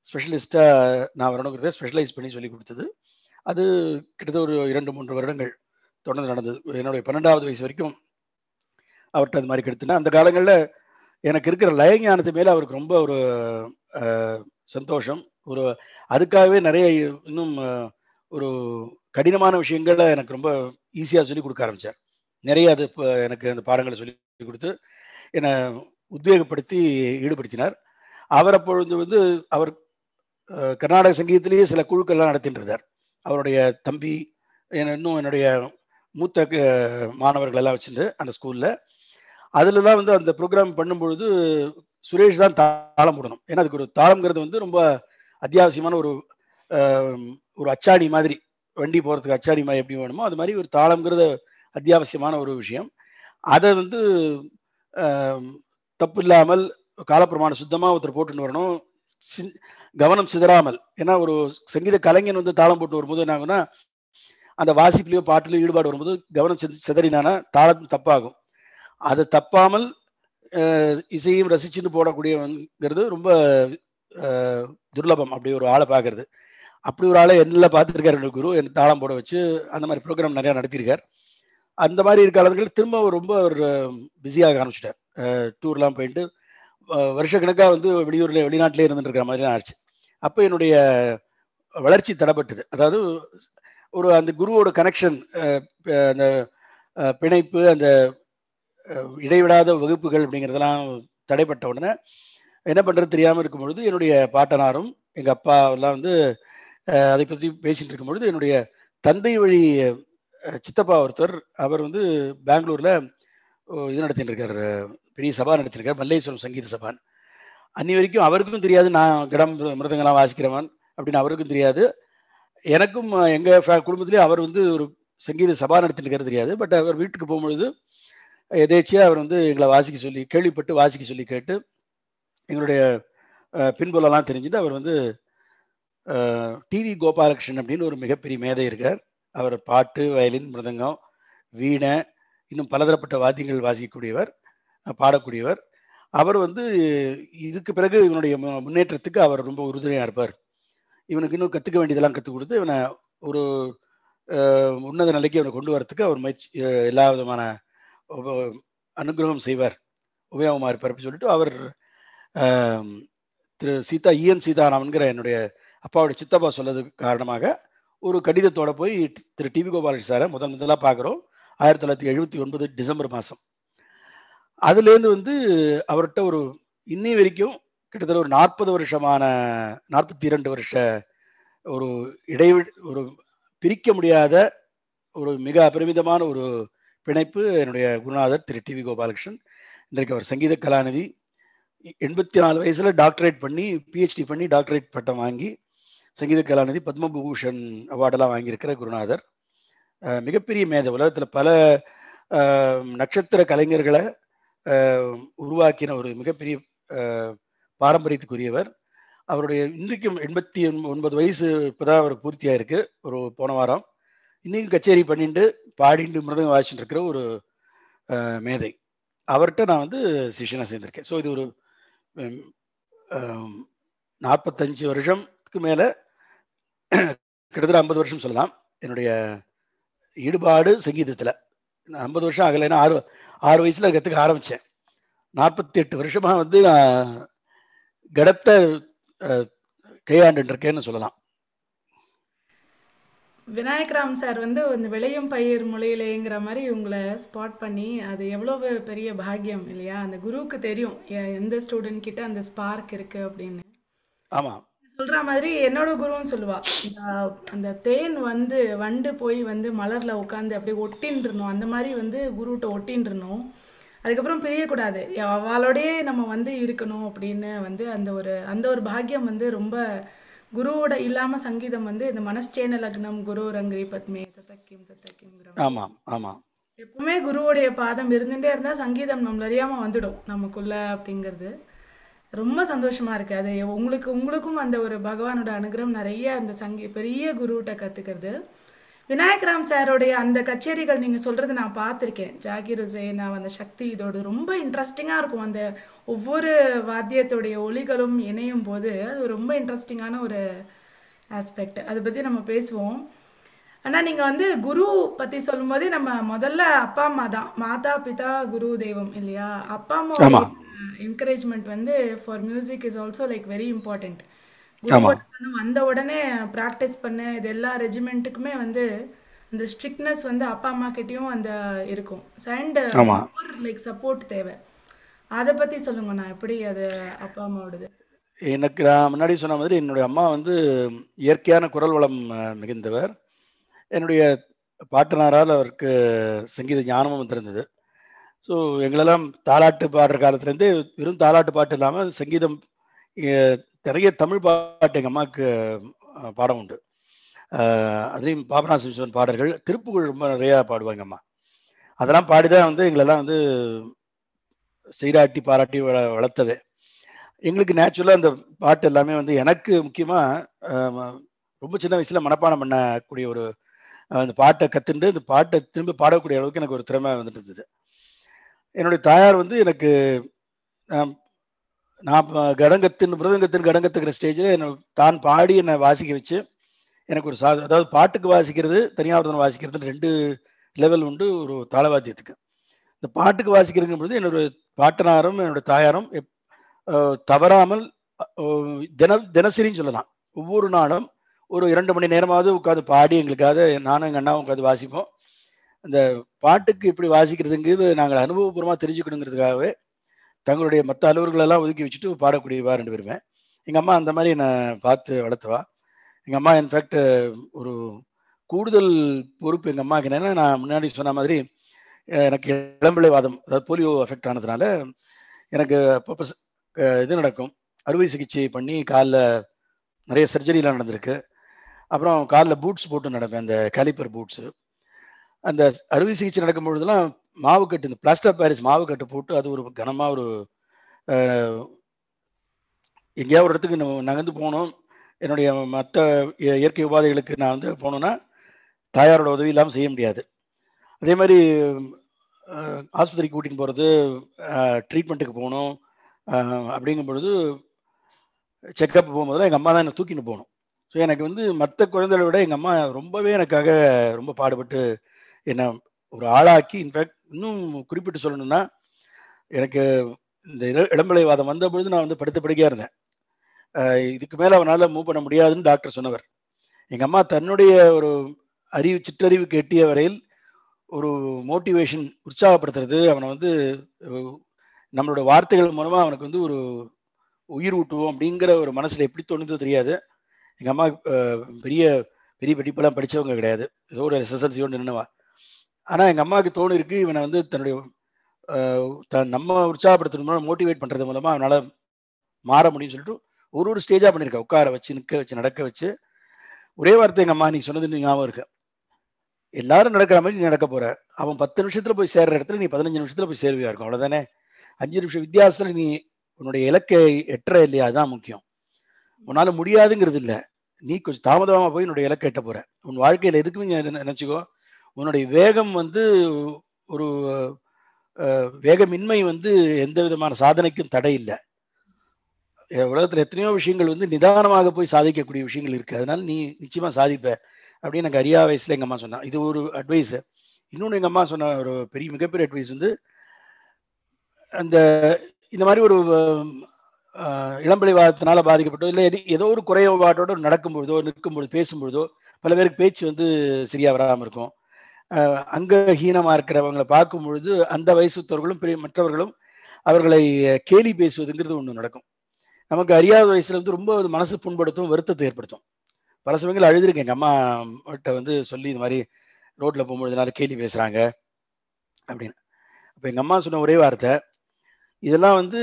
ஸ்பெஷலிஸ்ட்டாக நான் வரணுங்கிறத ஸ்பெஷலைஸ் பண்ணி சொல்லி கொடுத்தது. அது கிட்டத்தட்ட ஒரு இரண்டு மூன்று வருடங்கள் தொடர்ந்து நடந்தது. என்னுடைய பன்னெண்டாவது வயசு வரைக்கும் அவர்கிட்ட அது மாதிரி கெடுத்துனா அந்த காலங்களில் எனக்கு இருக்கிற லயஞானத்து மேலே அவருக்கு ரொம்ப ஒரு சந்தோஷம். ஒரு அதுக்காகவே நிறைய இன்னும் ஒரு கடினமான விஷயங்களை எனக்கு ரொம்ப ஈஸியாக சொல்லி கொடுக்க ஆரம்பித்தார் நிறைய அது இப்போ எனக்கு அந்த பாடங்களை சொல்லி கொடுத்து என்னை உத்வேகப்படுத்தி ஈடுபடுத்தினார். அவர் அப்பொழுது வந்து அவர் கர்நாடக சங்கீதத்திலேயே சில குழுக்கள்லாம் நடத்திட்டு இருந்தார் அவருடைய தம்பி இன்னும் என்னுடைய மூத்த மாணவர்கள் எல்லாம் வச்சுட்டு அந்த ஸ்கூலில். அதில் தான் வந்து அந்த ப்ரோக்ராம் பண்ணும்பொழுது சுரேஷ் தான் தாளம் போடணும். ஏன்னா அதுக்கு ஒரு தாளம்ங்கிறது வந்து ரொம்ப அத்தியாவசியமான ஒரு ஒரு அச்சாடி மாதிரி வண்டி போகிறதுக்கு அச்சாடி மாதிரி எப்படி வேணுமோ அது மாதிரி ஒரு தாளம்ங்கிறத அத்தியாவசியமான ஒரு விஷயம். அதை வந்து தப்பு இல்லாமல் காலப்பிரமாணம் சுத்தமாக ஒருத்தர் போட்டுன்னு வரணும். சி- கவனம் சிதறாமல். ஏன்னா ஒரு சங்கீத கலைஞன் வந்து தாளம் போட்டு வரும்போது என்ன ஆகும்னா அந்த வாசிப்புலையோ பாட்டுலயோ ஈடுபாடு வரும்போது கவனம் சித- சிதறினானா தாளம் தப்பாகும். அதை தப்பாமல் இசையும் ரசிச்சுன்னு போடக்கூடியவங்கிறது ரொம்ப துர்லபம் அப்படி ஒரு ஆளை பார்க்கறது. அப்படி ஒரு ஆளை என்ன பார்த்துருக்காரு என்னோட குரு என் தாளம் போட வச்சு அந்த மாதிரி ப்ரோக்ராம் நிறையா நடத்தியிருக்கார். அந்த மாதிரி இருக்க காலங்கள் திரும்ப ரொம்ப ஒரு பிஸியாக ஆரம்பிச்சிட்டார். டூர்லாம் போயிட்டு வருஷக்கணக்காக வந்து வெளியூரில் வெளிநாட்டிலே இருந்துட்டு இருக்கிற மாதிரி ஆயிடுச்சு. அப்போ என்னுடைய வளர்ச்சி தடைப்பட்டது. அதாவது ஒரு அந்த குருவோட கனெக்ஷன் அந்த பிணைப்பு அந்த இடைவிடாத வகுப்புகள் அப்படிங்கிறதெல்லாம் தடைப்பட்ட உடனே என்ன பண்ணுறது தெரியாமல் இருக்கும் பொழுது என்னுடைய பாட்டனாரும் எங்கள் அப்பா எல்லாம் வந்து அதை பற்றி பேசிட்டு இருக்கும் பொழுது என்னுடைய தந்தை வழி சித்தப்பா ஒருத்தர் அவர் வந்து பெங்களூரில் இது நடத்திட்டு இருக்கார் பெரிய சபா நடத்திருக்கார் மல்லேஸ்வரம் சங்கீத சபான் அன்னி வரைக்கும் அவருக்கும் தெரியாது நான் கிடம் மிருதங்களாம் வாசிக்கிறவன் அப்படின்னு அவருக்கும் தெரியாது. எனக்கும் எங்கள் குடும்பத்திலேயே அவர் வந்து ஒரு சங்கீத சபா நடத்திட்டு இருக்கிறது தெரியாது. பட் அவர் வீட்டுக்கு போகும்பொழுது எதேச்சியாக அவர் வந்து எங்களை வாசிக்க சொல்லி கேள்விப்பட்டு வாசிக்க சொல்லி கேட்டு எங்களுடைய பின்புலெல்லாம் தெரிஞ்சுட்டு அவர் வந்து டிவி கோபாலகிருஷ்ணன் அப்படின்னு ஒரு மிகப்பெரிய மேதை இருக்கார். அவர் பாட்டு வயலின் மிருதங்கம் வீணை இன்னும் பலதரப்பட்ட வாத்தியங்கள் வாசிக்கக்கூடியவர் பாடக்கூடியவர். அவர் வந்து இதுக்கு பிறகு இவனுடைய மு- முன்னேற்றத்துக்கு அவர் ரொம்ப உறுதுணையாக இருப்பார். இவனுக்கு இன்னும் கற்றுக்க வேண்டியதெல்லாம் கற்றுக் கொடுத்து இவனை ஒரு உன்னத நிலைக்கு அவனை கொண்டு வரத்துக்கு அவர் முயற்சி எல்லா விதமான அனுகிரகம் செய்வார். உபயோகமாக இருப்பார் அப்படின்னு சொல்லிட்டு அவர் திரு சீதா ஈஎன் சீதாராமன்கிற என்னுடைய அப்பாவுடைய சித்தப்பா சொல்லதுக்கு காரணமாக ஒரு கடிதத்தோட போய் திரு டிவி கோபாலகிருஷ்ண சாரை முதல் முதலாக பார்க்குறோம். ஆயிரத்தி தொள்ளாயிரத்தி எழுபத்தி ஒன்பது டிசம்பர் மாதம் அதுலேருந்து வந்து அவர்கிட்ட ஒரு இன்னி வரைக்கும் கிட்டத்தட்ட ஒரு நாற்பது வருஷமான நாற்பத்தி இரண்டு வருஷ ஒரு இடைவெளி ஒரு பிரிக்க முடியாத ஒரு மிக அபரிமிதமான ஒரு பிணைப்பு என்னுடைய குருநாதர் திரு டிவி கோபாலகிருஷ்ணன். இன்றைக்கு அவர் சங்கீத கலாநிதி. எண்பத்தி நாலு வயசுல டாக்டரேட் பண்ணி பிஹெச்டி பண்ணி டாக்டரேட் பட்டம் வாங்கி சங்கீத கலாநிதி பத்மபூஷன் அவார்டெல்லாம் வாங்கியிருக்கிற குருநாதர். மிகப்பெரிய மேதை. உலகத்தில் பல நட்சத்திர கலைஞர்களை உருவாக்கின ஒரு மிகப்பெரிய பாரம்பரியத்துக்குரியவர். அவருடைய இன்றைக்கும் எண்பத்தி ஒன்பது வயசு இப்போதான் அவருக்கு பூர்த்தியாக இருக்கு ஒரு போன வாரம் இன்னைக்கும் கச்சேரி பண்ணிட்டு பாடிட்டு மிருதங்க வாசிச்சுட்டு இருக்கிற ஒரு மேதை. அவர்கிட்ட நான் வந்து சிஷியனாக சேர்ந்திருக்கேன். ஸோ இது ஒரு நாற்பத்தஞ்சு வருஷத்துக்கு மேலே கிட்டத்தட்ட ஐம்பது வருஷம் சொல்லலாம். என்னுடைய ஈடுபாடு சங்கீதத்தில். ஐம்பது வருஷம் ஆகலைன்னா ஆறு ஆறு வயசுல கற்றுக்க ஆரம்பித்தேன் நாற்பத்தி எட்டு வருஷமாக வந்து நான் கடத்தை இருக்கேன்னு சொல்லலாம். விநாயக் ராம் சார் வந்து இந்த விளையும் பயிர் முளையிலேங்கிற மாதிரி உங்களை ஸ்பாட் பண்ணி அது எவ்வளவு பெரிய பாக்கியம் இல்லையா? அந்த குருவுக்கு தெரியும் எந்த ஸ்டூடெண்ட் கிட்ட அந்த ஸ்பார்க் இருக்கு அப்படின்னு. ஆமாம் சொல்ற மாதிரி என்னோட குருவும் சொல்லுவா. இந்த அந்த தேன் வந்து வண்டு போய் வந்து மலர்ல உட்காந்து அப்படியே ஒட்டின்றணும் அந்த மாதிரி வந்து குருகிட்ட ஒட்டின்றணும் அதுக்கப்புறம் பிரியக்கூடாது. அவளோடயே நம்ம வந்து இருக்கணும் அப்படின்னு வந்து அந்த ஒரு அந்த ஒரு பாக்கியம் வந்து ரொம்ப குருவோட இல்லாம சங்கீதம் வந்து இந்த மனஸ்சேன லக்னம் குரு ரங்கரி பத்மே தத்தக்கிம். ஆமாம் ஆமாம். எப்பவுமே குருவோடைய பாதம் இருந்துட்டே இருந்தா சங்கீதம் நம்மள அறியாம வந்துடும் நமக்குள்ள அப்படிங்கிறது. ரொம்ப சந்தோஷமாக இருக்குது அது உங்களுக்கு உங்களுக்கும் அந்த ஒரு பகவானோட அனுகிரகம் நிறைய அந்த சங்கி பெரிய குருவிட்ட கற்றுக்கிறது விநாயகராம் சாரோடைய அந்த கச்சேரிகள் நீங்கள் சொல்கிறது நான் பார்த்துருக்கேன். ஜாகிர் ஹுசேன் அந்த சக்தி இதோடு ரொம்ப இன்ட்ரெஸ்டிங்காக இருக்கும். அந்த ஒவ்வொரு வாத்தியத்துடைய ஒலிகளும் இணையும் போது அது ரொம்ப இன்ட்ரெஸ்டிங்கான ஒரு ஆஸ்பெக்ட் அதை பற்றி நம்ம பேசுவோம். ஆனால் நீங்கள் வந்து குரு பற்றி சொல்லும்போதே நம்ம முதல்ல அப்பா அம்மா தான். மாதா பிதா குரு தெய்வம் இல்லையா? அப்பா அம்மாவோட என்கரேஜ்மெண்ட் வந்து for music is also like very. குருவோட வந்த உடனே ப்ராக்டிஸ் பண்ண. இது எல்லா ரெஜிமெண்ட்டுக்குமே வந்து அந்த ஸ்ட்ரிக்ட்னஸ் வந்து அப்பா அம்மா கிட்டயும் அந்த இருக்கும். அண்ட். லைக் சப்போர்ட் தேவை. அதை சொல்லுங்க. நான் எப்படி அது அப்பா அம்மாவோடது? எனக்கு நான் முன்னாடி சொன்ன மாதிரி என்னுடைய அம்மா வந்து இயற்கையான குரல் வளம் மிகுந்தவர். என்னுடைய பாட்டனாரால் அவருக்கு சங்கீத ஞானமும் வந்திருந்தது. ஸோ எங்களெல்லாம் தாலாட்டு பாடுற காலத்துலேருந்து வெறும் தாலாட்டு பாட்டு இல்லாமல் சங்கீதம் நிறைய தமிழ் பாட்டு எங்கள் அம்மாவுக்கு பாடம் உண்டு. அதுலேயும் பாபநாச விஸ்வன் பாடல்கள் திருப்புகழ் ரொம்ப நிறையா பாடுவாங்க அம்மா. அதெல்லாம் பாடி தான் வந்து எங்களெல்லாம் வந்து சீராட்டி பாராட்டி வள வளர்த்தது. எங்களுக்கு நேச்சுரலாக அந்த பாட்டு எல்லாமே வந்து எனக்கு முக்கியமாக ரொம்ப சின்ன வயசில் மனப்பாடம் பண்ணக்கூடிய ஒரு அந்த பாட்டை கற்றுண்டு இந்த பாட்டை திரும்ப பாடக்கூடிய அளவுக்கு எனக்கு ஒரு திறமை வந்துட்டு இருந்தது. என்னுடைய தாயார் வந்து எனக்கு நான் நான் கடங்கத்தின் மிருதங்கத்தின் கடங்கத்துக்கிற ஸ்டேஜில் என்னை தான் பாடி என்னை வாசிக்க வச்சு எனக்கு ஒரு சா அதாவது பாட்டுக்கு வாசிக்கிறது தனியாவர்தனம் வாசிக்கிறது ரெண்டு லெவல் உண்டு ஒரு தாளவாத்தியத்துக்கு. இந்த பாட்டுக்கு வாசிக்கிறதுங்கும் பொழுது என்னோட பாட்டனாரும் என்னோட தாயாரும் எப்- தவறாமல் தின தினசரின்னு சொல்லலாம். ஒவ்வொரு நாளும் ஒரு இரண்டு மணி நேரமாவது உட்காந்து பாடி எங்களுக்காக நானும் எங்கள் அண்ணாவும் உட்காந்து வாசிப்போம். இந்த பாட்டுக்கு இப்படி வாசிக்கிறதுங்கிறது நாங்கள் அனுபவபூர்வமாக தெரிஞ்சுக்கணுங்கிறதுக்காகவே தங்களுடைய மற்ற அலுவல்களெல்லாம் ஒதுக்கி வச்சுட்டு பாடக்கூடியவா ரெண்டு பேருமே. எங்கள் அம்மா அந்த மாதிரி நான் பார்த்து வளர்த்துவா. எங்கள் அம்மா இன்ஃபேக்ட் ஒரு கூடுதல் பொறுப்பு எங்கள் அம்மாவுக்கு என்னென்னா நான் முன்னாடி சொன்ன மாதிரி எனக்கு இளம்பிள்ளை வாதம் அதாவது போலியோ அஃபெக்ட் ஆனதுனால எனக்கு அப்பப்போ இது நடக்கும். அறுவை சிகிச்சை பண்ணி காலில் நிறைய சர்ஜரிலாம் நடந்திருக்கு. அப்புறம் காலில் பூட்ஸ் போட்டு நடப்பேன் அந்த கேலிப்பர் பூட்ஸு அந்த அறுவை சிகிச்சை நடக்கும் பொழுதெல்லாம் மாவு கட்டு இந்த பிளாஸ்டர் பாரிஸ் மாவு கட்டு போட்டு அது ஒரு கனமாக ஒரு எங்கேயாவது ஒரு இடத்துக்கு நம்ம நகர்ந்து போகணும் என்னுடைய மற்ற இயற்கை உபாதைகளுக்கு நான் வந்து போகணுன்னா தாயாரோட உதவி இல்லாமல் செய்ய முடியாது. அதே மாதிரி ஆஸ்பத்திரிக்கு கூட்டின்னு போகிறது ட்ரீட்மெண்ட்டுக்கு போகணும் அப்படிங்கும் பொழுது செக்கப் போகும்போது எங்கள் அம்மா தான் என்னை தூக்கின்னு போகணும். ஸோ எனக்கு வந்து மற்ற குழந்தைகளை விட எங்கள் அம்மா ரொம்பவே எனக்காக ரொம்ப பாடுபட்டு என்னை ஒரு ஆளாக்கி இன்ஃபேக்ட் இன்னும் குறிப்பிட்டு சொல்லணும்னா எனக்கு இந்த இளம்பிளைவாதம் வந்த பொழுது நான் வந்து படுத்த படுக்கையாக இருந்தேன். இதுக்கு மேலே அவனால் மூவ் பண்ண முடியாதுன்னு டாக்டர் சொன்னவர். எங்கள் அம்மா தன்னுடைய ஒரு அறிவு சிற்றறிவுக்கு எட்டிய வரையில் ஒரு மோட்டிவேஷன் உற்சாகப்படுத்துறது அவனை வந்து நம்மளோட வார்த்தைகள் மூலமாக அவனுக்கு வந்து ஒரு உயிர் ஊட்டுவோம் அப்படிங்கிற ஒரு மனசில் எப்படி தோணுதோ தெரியாது. எங்கள் அம்மா பெரிய பெரிய படிப்பெல்லாம் படித்தவங்க கிடையாது. ஏதோ ஒரு எஸ்எஸ்எல்சி ஒன்று நின்னுவா. ஆனால் எங்கள் அம்மாவுக்கு தோணு இருக்கு இவனை வந்து தன்னுடைய த- நம்ம உற்சாகப்படுத்தணும் மோட்டிவேட் பண்ணுறது மூலமாக அவனால் மாற முடியும்னு சொல்லிட்டு ஒரு ஒரு ஸ்டேஜாக பண்ணியிருக்கேன் உட்கார வச்சு நிற்க வச்சு நடக்க வச்சு. ஒரே வார்த்தை எங்கள் அம்மா நீ சொன்னது ஞாபகம் இருக்கு. எல்லாரும் நடக்கிற மாதிரி நீ நடக்க போற. அவன் பத்து நிமிஷத்துல போய் சேர்ற இடத்துல நீ பதினஞ்சு நிமிஷத்துல போய் சேர்வியா இருக்கும். அவ்வளவுதானே? அஞ்சு நிமிஷம் வித்தியாசத்துல நீ உன்னுடைய இலக்கை எட்டுற இல்லையா? அதுதான் முக்கியம். உன்னால முடியாதுங்கிறது இல்லை. நீ கொஞ்சம் தாமதமா போய் உன்னுடைய இலக்கை எட்ட போற. உன் வாழ்க்கையில எதுக்குமே நினச்சிக்கோ நினைச்சுக்கோ உன்னுடைய வேகம் வந்து ஒரு வேகமின்மை வந்து எந்த விதமான சாதனைக்கும் தடை இல்லை. உலகத்தில் எத்தனையோ விஷயங்கள் வந்து நிதானமாக போய் சாதிக்கக்கூடிய விஷயங்கள் இருக்குது அதனால நீ நிச்சயமாக சாதிப்ப அப்படின்னு எனக்கு அரியா வயசில் எங்கள் அம்மா சொன்னான் இது ஒரு அட்வைஸ் இன்னொன்று எங்கள் அம்மா சொன்ன ஒரு பெரிய மிகப்பெரிய அட்வைஸ் வந்து அந்த இந்த மாதிரி ஒரு அஹ், பாதிக்கப்பட்டோ இல்லை எது- ஏதோ ஒரு குறைபாட்டோட நடக்கும்பொழுதோ நிற்கும்பொழுது பேசும்பொழுதோ பல பேருக்கு பேச்சு வந்து சரியாக வராமல் இருக்கும். அங்கஹீனமா இருக்கிறவங்களை பார்க்கும் பொழுது அந்த வயசுத்தவர்களும் பெரிய மற்றவர்களும் அவர்களை கேலி பேசுவதுங்கிறது ஒன்று நடக்கும். நமக்கு அறியாத வயசுல வந்து ரொம்ப மனசு புண்படுத்தும் வருத்தத்தை ஏற்படுத்தும். பல சமயங்கள் அழுதுருக்கேன். எங்கள் அம்மாட்ட வந்து சொல்லி இந்த மாதிரி ரோட்டில் போகும்பொழுது எல்லாரும் கேலி பேசுகிறாங்க அப்படின்னு. அப்போ எங்கள் அம்மா சொன்ன ஒரே வார்த்தை இதெல்லாம் வந்து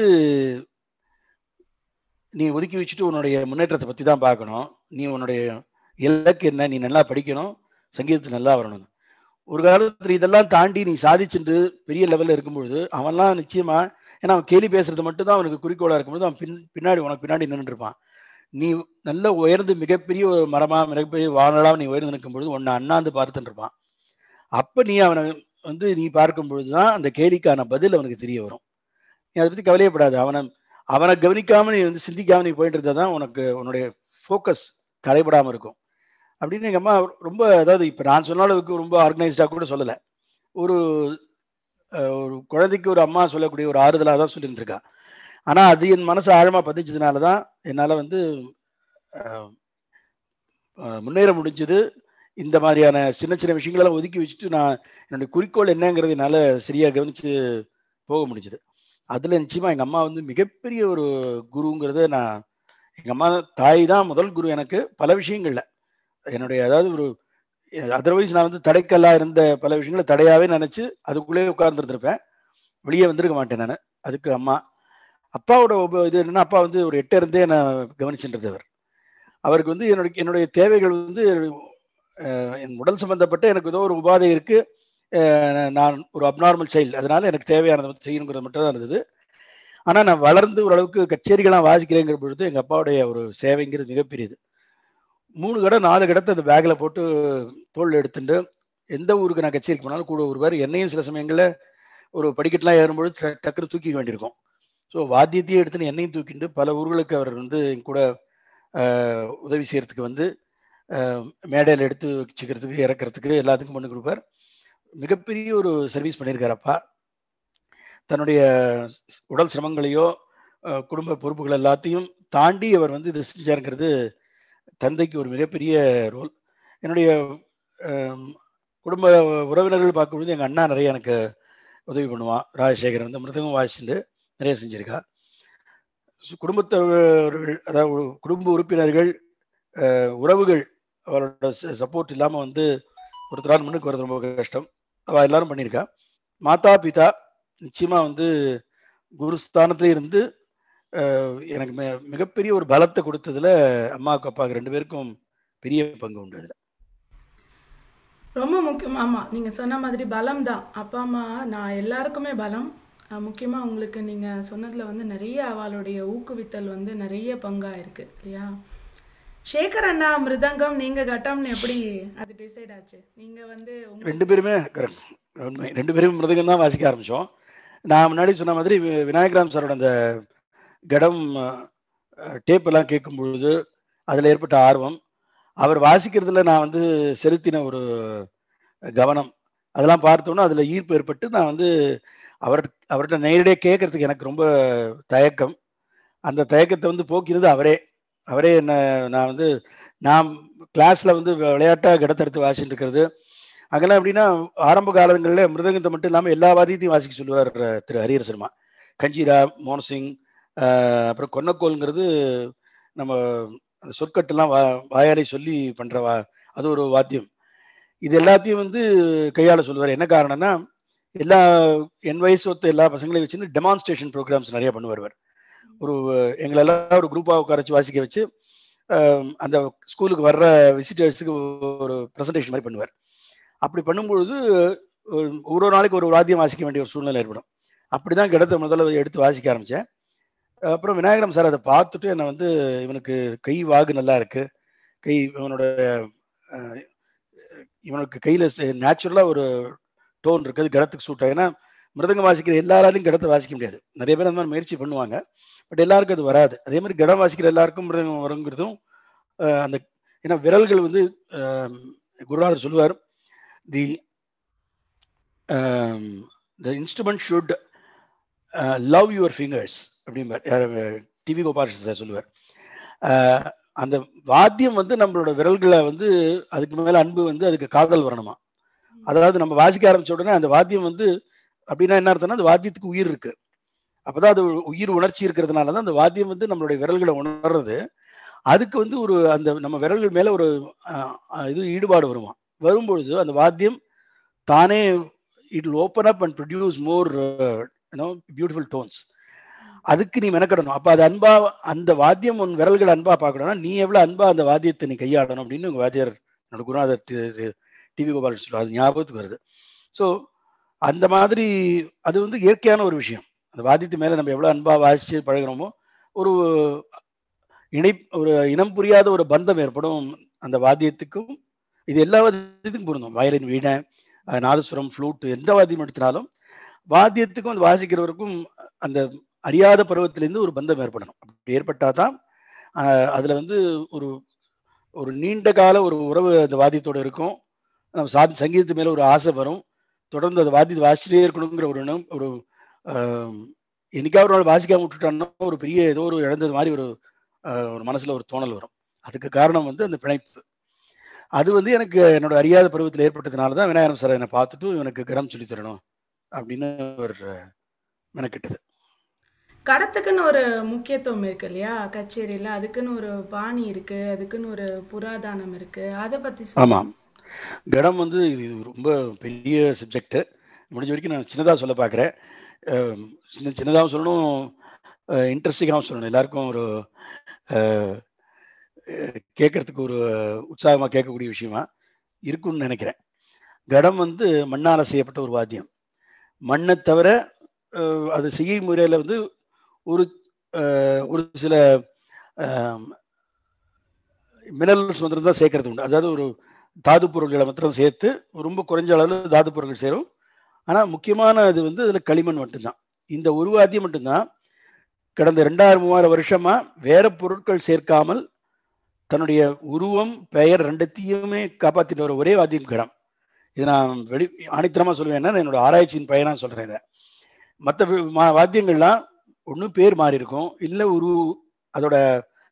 நீ ஒதுக்கி வச்சுட்டு உன்னுடைய முன்னேற்றத்தை பற்றி தான் பார்க்கணும். நீ உன்னுடைய இலக்கு என்ன? நீ நல்லா படிக்கணும் சங்கீதத்தில் நல்லா வரணும். ஒரு காலத்துல இதெல்லாம் தாண்டி நீ சாதிச்சுட்டு பெரிய லெவல்ல இருக்கும்பொழுது அவன்லாம் நிச்சயமா ஏன்னா அவன் கேலி பேசுறது மட்டும் தான் அவனுக்கு குறிக்கோளா இருக்கும்போது அவன் பின் பின்னாடி உனக்கு பின்னாடி நின்றுட்டு இருப்பான். நீ நல்ல உயர்ந்து மிகப்பெரிய ஒரு மரமா மிகப்பெரிய வானலாக நீ உயர்ந்து நிற்கும் பொழுது உன்னை அண்ணாந்து பார்த்துட்டு இருப்பான். அப்ப நீ அவனை வந்து நீ பார்க்கும் பொழுதுதான் அந்த கேலிக்கான பதில் அவனுக்கு தெரிய வரும். நீ அதை பத்தி கவலையப்படாது. அவனை அவனை கவனிக்காம நீ வந்து சிந்திக்காம நீ போயிட்டு இருந்தா தான் உனக்கு உன்னுடைய ஃபோக்கஸ் தடைபடாம இருக்கும். அப்படின்னு எங்கள் அம்மா ரொம்ப அதாவது இப்போ நான் சொன்ன அளவுக்கு ரொம்ப ஆர்கனைஸ்டாக கூட சொல்லலை. ஒரு ஒரு குழந்தைக்கு ஒரு அம்மா சொல்லக்கூடிய ஒரு ஆறுதலாக தான் சொல்லிட்டு ஆனால் அது என் மனசு ஆழமாக பதிச்சதுனால தான் என்னால் வந்து முன்னேற முடிஞ்சது. இந்த மாதிரியான சின்ன சின்ன விஷயங்களெல்லாம் ஒதுக்கி வச்சுட்டு நான் என்னுடைய குறிக்கோள் என்னங்கிறது என்னால் சரியாக கவனித்து போக முடிஞ்சது. அதில் நிச்சயமாக எங்கள் அம்மா வந்து மிகப்பெரிய ஒரு குருங்கிறத நான் எங்கள் அம்மா தாய் தான் முதல் குரு எனக்கு பல விஷயங்களில். என்னுடைய அதாவது ஒரு அதர்வைஸ் நான் வந்து தடைக்கல்லா இருந்த பல விஷயங்களை தடையாவே நினைச்சு அதுக்குள்ளேயே உட்கார்ந்துருந்துருப்பேன். வெளியே வந்திருக்க மாட்டேன் நான். அதுக்கு அம்மா அப்பாவோட இது என்னன்னா அப்பா வந்து ஒரு எட்டு இருந்தே என்னை கவனிச்சுன்றதவர் அவருக்கு வந்து என்னுடைய என்னுடைய தேவைகள் வந்து என் உடல் சம்பந்தப்பட்ட எனக்கு ஏதோ ஒரு உபாதை இருக்கு. நான் ஒரு அப்நார்மல் சைல்டு அதனால எனக்கு தேவையானதை வந்து செய்யணுங்கிறது மட்டும் தான் இருந்தது. ஆனால் நான் வளர்ந்து ஓரளவுக்கு கச்சேரிகள்லாம் வாசிக்கிறேங்கிற பொழுது எங்கள் அப்பாவுடைய ஒரு சேவைங்கிறது மிகப்பெரியது. மூணு கடை நாலு கடத்தை அந்த பேக்கில் போட்டு தோல் எடுத்துட்டு எந்த ஊருக்கு நான் கச்சேரிக்கு போனாலும் கூட ஒருவர் என்னையும் சில சமயங்களில் ஒரு படிக்கட்டெலாம் ஏறும்பொழுது டக்குன்னு தூக்கிக்க வேண்டியிருக்கும். ஸோ வாத்தியத்தையே எடுத்துன்னு என்னையும் தூக்கிட்டு பல ஊர்களுக்கு அவர் வந்து கூட உதவி செய்கிறதுக்கு வந்து மேடையில் எடுத்து வச்சுக்கிறதுக்கு இறக்கிறதுக்கு எல்லாத்துக்கும் பண்ணி கொடுப்பார். மிகப்பெரிய ஒரு சர்வீஸ் பண்ணியிருக்கார் அப்பா. தன்னுடைய உடல் சிரமங்களையோ குடும்ப பொறுப்புகள் எல்லாத்தையும் தாண்டி அவர் வந்து இதை செஞ்சாருங்கிறது தந்தைக்கு ஒரு மிகப்பெரிய ரோல். என்னுடைய குடும்ப உறவினர்கள் பார்க்கும்பொழுது எங்கள் அண்ணா நிறைய எனக்கு உதவி பண்ணுவான். ராஜசேகரன் வந்து மிருதகம் வாசிச்சுட்டு நிறைய செஞ்சுருக்கா. குடும்பத்தவர்கள் அதாவது குடும்ப உறுப்பினர்கள் உறவுகள் அவரோட சப்போர்ட் இல்லாமல் வந்து ஒருத்தரால் முன்னுக்கு வர்றது ரொம்ப கஷ்டம். அவள் எல்லாரும் பண்ணியிருக்கா மாதா பிதா நிச்சயமாக வந்து குருஸ்தானத்துல இருந்து எனக்கு மிகப்பெரிய ஒரு பலத்தை கொடுத்ததுல அம்மாவுக்கு அப்பாவுக்கு ரெண்டு பேருக்கும் பெரிய பங்கு உண்டு அதுல. ரொம்ப முக்கியம் ஆமாம் நீங்கள் சொன்ன மாதிரி பலம் தான் அப்பா அம்மா நான் எல்லாருக்குமே பலம். முக்கியமாக உங்களுக்கு நீங்கள் சொன்னதில் வந்து நிறைய அவளுடைய ஊக்குவித்தல் வந்து நிறைய பங்காக இருக்கு இல்லையா? சேகர் அண்ணா மிருதங்கம் நீங்கள் கட்டம்னு எப்படி அது டிசைட் ஆச்சு? நீங்கள் வந்து ரெண்டு பேருமே ரெண்டு பேரும் மிருதங்கம் தான் வாசிக்க ஆரம்பிச்சோம். நான் முன்னாடி சொன்ன மாதிரி விநாயகராம் சாரோட அந்த கடம் டேப் எல்லாம் கேட்கும் பொழுது அதில் ஏற்பட்ட ஆர்வம். அவர் வாசிக்கிறதுல நான் வந்து செலுத்தின ஒரு கவனம். அதெல்லாம் பார்த்தோன்னா அதில் ஈர்ப்பு ஏற்பட்டு நான் வந்து அவர் அவர்கிட்ட நேரடியாக கேட்கறதுக்கு எனக்கு ரொம்ப தயக்கம். அந்த தயக்கத்தை வந்து போக்கிறது அவரே. அவரே என்ன நான் வந்து நான் கிளாஸில் வந்து விளையாட்டாக கிடத்தடுத்து வாசிட்டு இருக்கிறது. அங்கெல்லாம் எப்படின்னா ஆரம்ப காலங்களில் மிருதங்கத்தை மட்டும் இல்லாமல் எல்லா வாதியத்தையும் வாசிக்க சொல்லுவார் திரு ஹரியர் சர்மா. கஞ்சிரா மோனசிங் அப்புறம் கொன்னக்கோல்ங்கிறது நம்ம அந்த சொற்கட்டெல்லாம் வா வாயாலே சொல்லி பண்ணுற வா அது ஒரு வாத்தியம். இது எல்லாத்தையும் வந்து கையாள சொல்லுவார். என்ன காரணம்னா எல்லா என் வயசு ஒத்த எல்லா பசங்களையும் வச்சுன்னு டெமான்ஸ்ட்ரேஷன் ப்ரோக்ராம்ஸ் நிறைய பண்ணுவார் ஒரு எங்களை எல்லாம் ஒரு குரூப்பாக உட்கார வச்சு வாசிக்க வச்சு அந்த ஸ்கூலுக்கு வர்ற விசிட்டர்ஸுக்கு ஒரு ப்ரெசன்டேஷன் மாதிரி பண்ணுவார். அப்படி பண்ணும்பொழுது ஒரு ஒரு நாளைக்கு ஒரு ஒரு வாத்தியம் வாசிக்க வேண்டிய ஒரு சூழ்நிலை ஏற்படும். அப்படிதான் கிடத்த முதல்ல எடுத்து வாசிக்க ஆரம்பித்தேன் அப்புறம் விநாயகரம் சார் அதை பார்த்துட்டு என்னை வந்து இவனுக்கு கை வாகு நல்லா இருக்கு. கை இவனோட இவனுக்கு கையில நேச்சுரலா ஒரு டோன் இருக்குது. கிடத்துக்கு சூட் ஆகும் ஏன்னா மிருதங்கம் வாசிக்கிற எல்லாராலையும் கிடத்த வாசிக்க முடியாது. நிறைய பேர் அந்த மாதிரி முயற்சி பண்ணுவாங்க. பட் எல்லாருக்கும் அது வராது. அதே மாதிரி கிடம் வாசிக்கிற எல்லாருக்கும் மிருதங்கம் வருங்கிறதும் அந்த ஏன்னா விரல்கள் வந்து குருநாதர் சொல்லுவார் the the instrument should love your fingers அப்படிம்பார். டிவி கோபால் சார் சொல்லுவார். அந்த வாத்தியம் வந்து நம்மளோட விரல்களை வந்து அதுக்கு மேல அன்பு வந்து அதுக்கு காதல் வரணுமா? அதாவது நம்ம வாசிக்க ஆரம்பிச்ச உடனே அந்த வாத்தியம் வந்து அப்படின்னா என்ன அர்த்தம்னா அந்த வாத்தியத்துக்கு உயிர் இருக்கு. அப்பதான் அது உயிர் உணர்ச்சி இருக்கிறதுனால தான் அந்த வாத்தியம் வந்து நம்மளுடைய விரல்களை உணர்றது. அதுக்கு வந்து ஒரு அந்த நம்ம விரல்கள் மேல ஒரு இது ஈடுபாடு வருமா? வரும்பொழுது அந்த வாத்தியம் தானே it open up and produce more you know beautiful tones அதுக்கு நீ மெனக்கடணும். அப்ப அது அன்பா அந்த வாத்தியம் உன் விரல்கள் அன்பா பார்க்கணும்னா நீ எவ்வளவு அன்பா அந்த வாத்தியத்தை நீ கையாடணும் அப்படின்னு உங்க வாத்தியார் நடக்கணும் அதை டிவி கோபால் சொல்லுவார். அது ஞாபகத்துக்கு வருது. ஸோ அந்த மாதிரி அது வந்து இயற்கையான ஒரு விஷயம். அந்த வாத்தியத்து மேல நம்ம எவ்வளவு அன்பா வாசிச்சு பழகிறோமோ ஒரு இணை ஒரு இனம் புரியாத ஒரு பந்தம் ஏற்படும் அந்த வாத்தியத்துக்கும் இது எல்லா வாத்தியத்துக்கும் பொருந்தும். வயலின் வீணை நாதஸ்வரம் ஃப்ளூட்டு ஃப்ளூட் எந்த வாத்தியம் எடுத்தினாலும் வாத்தியத்துக்கும் அந்த வாசிக்கிறவருக்கும் அந்த அறியாத பருவத்திலேருந்து ஒரு பந்தம் ஏற்படணும். அப்படி ஏற்பட்டால் தான் அதில் வந்து ஒரு ஒரு நீண்ட கால ஒரு உறவு அந்த வாத்தியத்தோடு இருக்கும். நம்ம சா சங்கீதத்து மேலே ஒரு ஆசை வரும். தொடர்ந்து அந்த வாத்தியத்தை வாசிச்சுட்டே இருக்கணுங்கிற ஒரு எண்ணம் ஒரு என்னைக்காவது ஒரு நாள் வாசிக்காம விட்டுட்டான்னா ஒரு பெரிய ஏதோ ஒரு இழந்தது மாதிரி ஒரு ஒரு மனசில் ஒரு தோணல் வரும். அதுக்கு காரணம் வந்து அந்த பிணைப்பு. அது வந்து எனக்கு என்னோட அறியாத பருவத்தில் ஏற்பட்டதுனால தான் விநாயகரம் சார் என்னை பார்த்துட்டு எனக்கு கடம் சொல்லி தரணும் அப்படின்னு ஒரு மெனக்கிட்டது. கடத்துக்குன்னு ஒரு முக்கியத்துவம் இருக்கு இல்லையா? கச்சேரியில் அதுக்குன்னு ஒரு பாணி இருக்கு அதுக்குன்னு ஒரு புராதானம் இருக்கு. அதை பத்தி ஆமாம். கடம் வந்து இது ரொம்ப பெரிய சப்ஜெக்ட் முடிஞ்ச வரைக்கும் நான் சின்னதாக சொல்ல பார்க்குறேன். சின்ன சின்னதாகவும் சொல்லணும் இன்ட்ரெஸ்டிங்காகவும் சொல்லணும். எல்லாருக்கும் ஒரு கேட்கறதுக்கு ஒரு உற்சாகமாக கேட்கக்கூடிய விஷயமா இருக்கும்னு நினைக்கிறேன். கடம் வந்து மண்ணால் செய்யப்பட்ட ஒரு வாத்தியம். மண்ணை தவிர அது செய்யும் முறையில் வந்து ஒரு ஒரு சில மினரல்ஸ் மாத்திரம் தான் சேர்க்கறது உண்டு. அதாவது ஒரு தாது பொருள்களை மாத்திரம் சேர்த்து ரொம்ப குறைஞ்ச அளவில் தாது பொருட்கள் சேரும். ஆனால் முக்கியமான இது வந்து அதில் களிமண் மட்டும்தான். இந்த ஒரு வாத்தியம் மட்டும்தான் கடந்த ரெண்டாயிரம் மூவாயிரம் வருஷமா வேற பொருட்கள் சேர்க்காமல் தன்னுடைய உருவம் பெயர் ரெண்டத்தையுமே காப்பாற்றிட்டு வர ஒரே வாத்தியம் கிடம். இது நான் வெளி ஆணித்தரமாக சொல்லுவேன் என்னோட ஆராய்ச்சியின் பயனாக சொல்கிறேன் இதை. மற்ற வாத்தியங்கள்லாம் ஒன்றும் பேர் மாறி இருக்கும். இல்லை ஒரு அதோட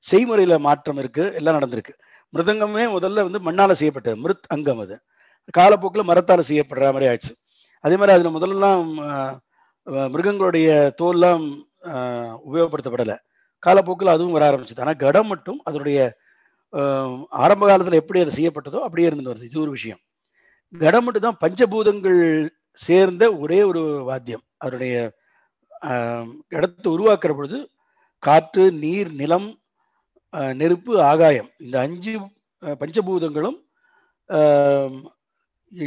செய்முறையில மாற்றம் இருக்கு. எல்லாம் நடந்திருக்கு. மிருதங்கமே முதல்ல வந்து மண்ணால செய்யப்பட்டது. மிருத் அங்கம் அது. காலப்போக்கில் மரத்தால் செய்யப்படுற மாதிரி ஆயிடுச்சு. அதே மாதிரி அதில் முதல்லாம் மிருகங்களுடைய தோல்லாம் உபயோகப்படுத்தப்படலை. காலப்போக்கில் அதுவும் வர ஆரம்பிச்சது. ஆனால் கடம் மட்டும் அதனுடைய ஆரம்ப காலத்தில் எப்படி அது செய்யப்பட்டதோ அப்படியே இருந்துட்டு வருது. இது ஒரு விஷயம். கடம் மட்டும் தான் பஞ்சபூதங்கள் சேர்ந்த ஒரே ஒரு வாத்தியம். அதனுடைய இடத்தை உருவாக்குற பொழுது காற்று நீர் நிலம் நெருப்பு ஆகாயம் இந்த அஞ்சு பஞ்சபூதங்களும்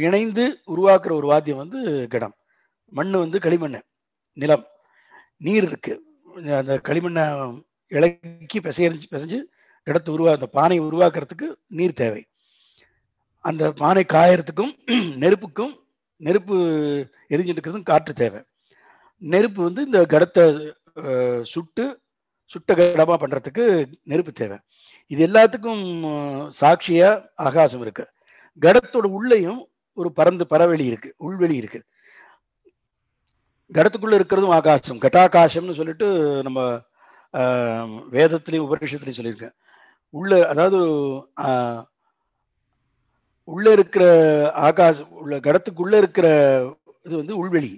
இணைந்து உருவாக்குற ஒரு வாத்தியம் வந்து கடம். மண் வந்து களிமண் நிலம். நீர் இருக்கு. அந்த களிமண்ணை இலக்கி பிசையறிஞ்சு பிசைஞ்சு இடத்தை உருவா அந்த பானை உருவாக்குறதுக்கு நீர் தேவை. அந்த பானை காயறதுக்கும் நெருப்புக்கும் நெருப்பு எரிஞ்சுட்டு இருக்கிறதுக்கும் காற்று தேவை. நெருப்பு வந்து இந்த கடத்தை சுட்டு சுட்ட கடமா பண்றதுக்கு நெருப்பு தேவை. இது எல்லாத்துக்கும் சாட்சியா ஆகாசம் இருக்கு. கடத்தோட உள்ளேயும் ஒரு பறந்து பறவெளி இருக்கு உள்வெளி இருக்கு. கடத்துக்குள்ள இருக்கிறதும் ஆகாசம் கட்டாகாசம்னு சொல்லிட்டு நம்ம வேதத்திலையும் உபநிஷத்துலையும் சொல்லியிருக்கேன். உள்ள அதாவது உள்ள இருக்கிற ஆகாசம் உள்ள கடத்துக்குள்ள இருக்கிற இது வந்து உள்வெளி.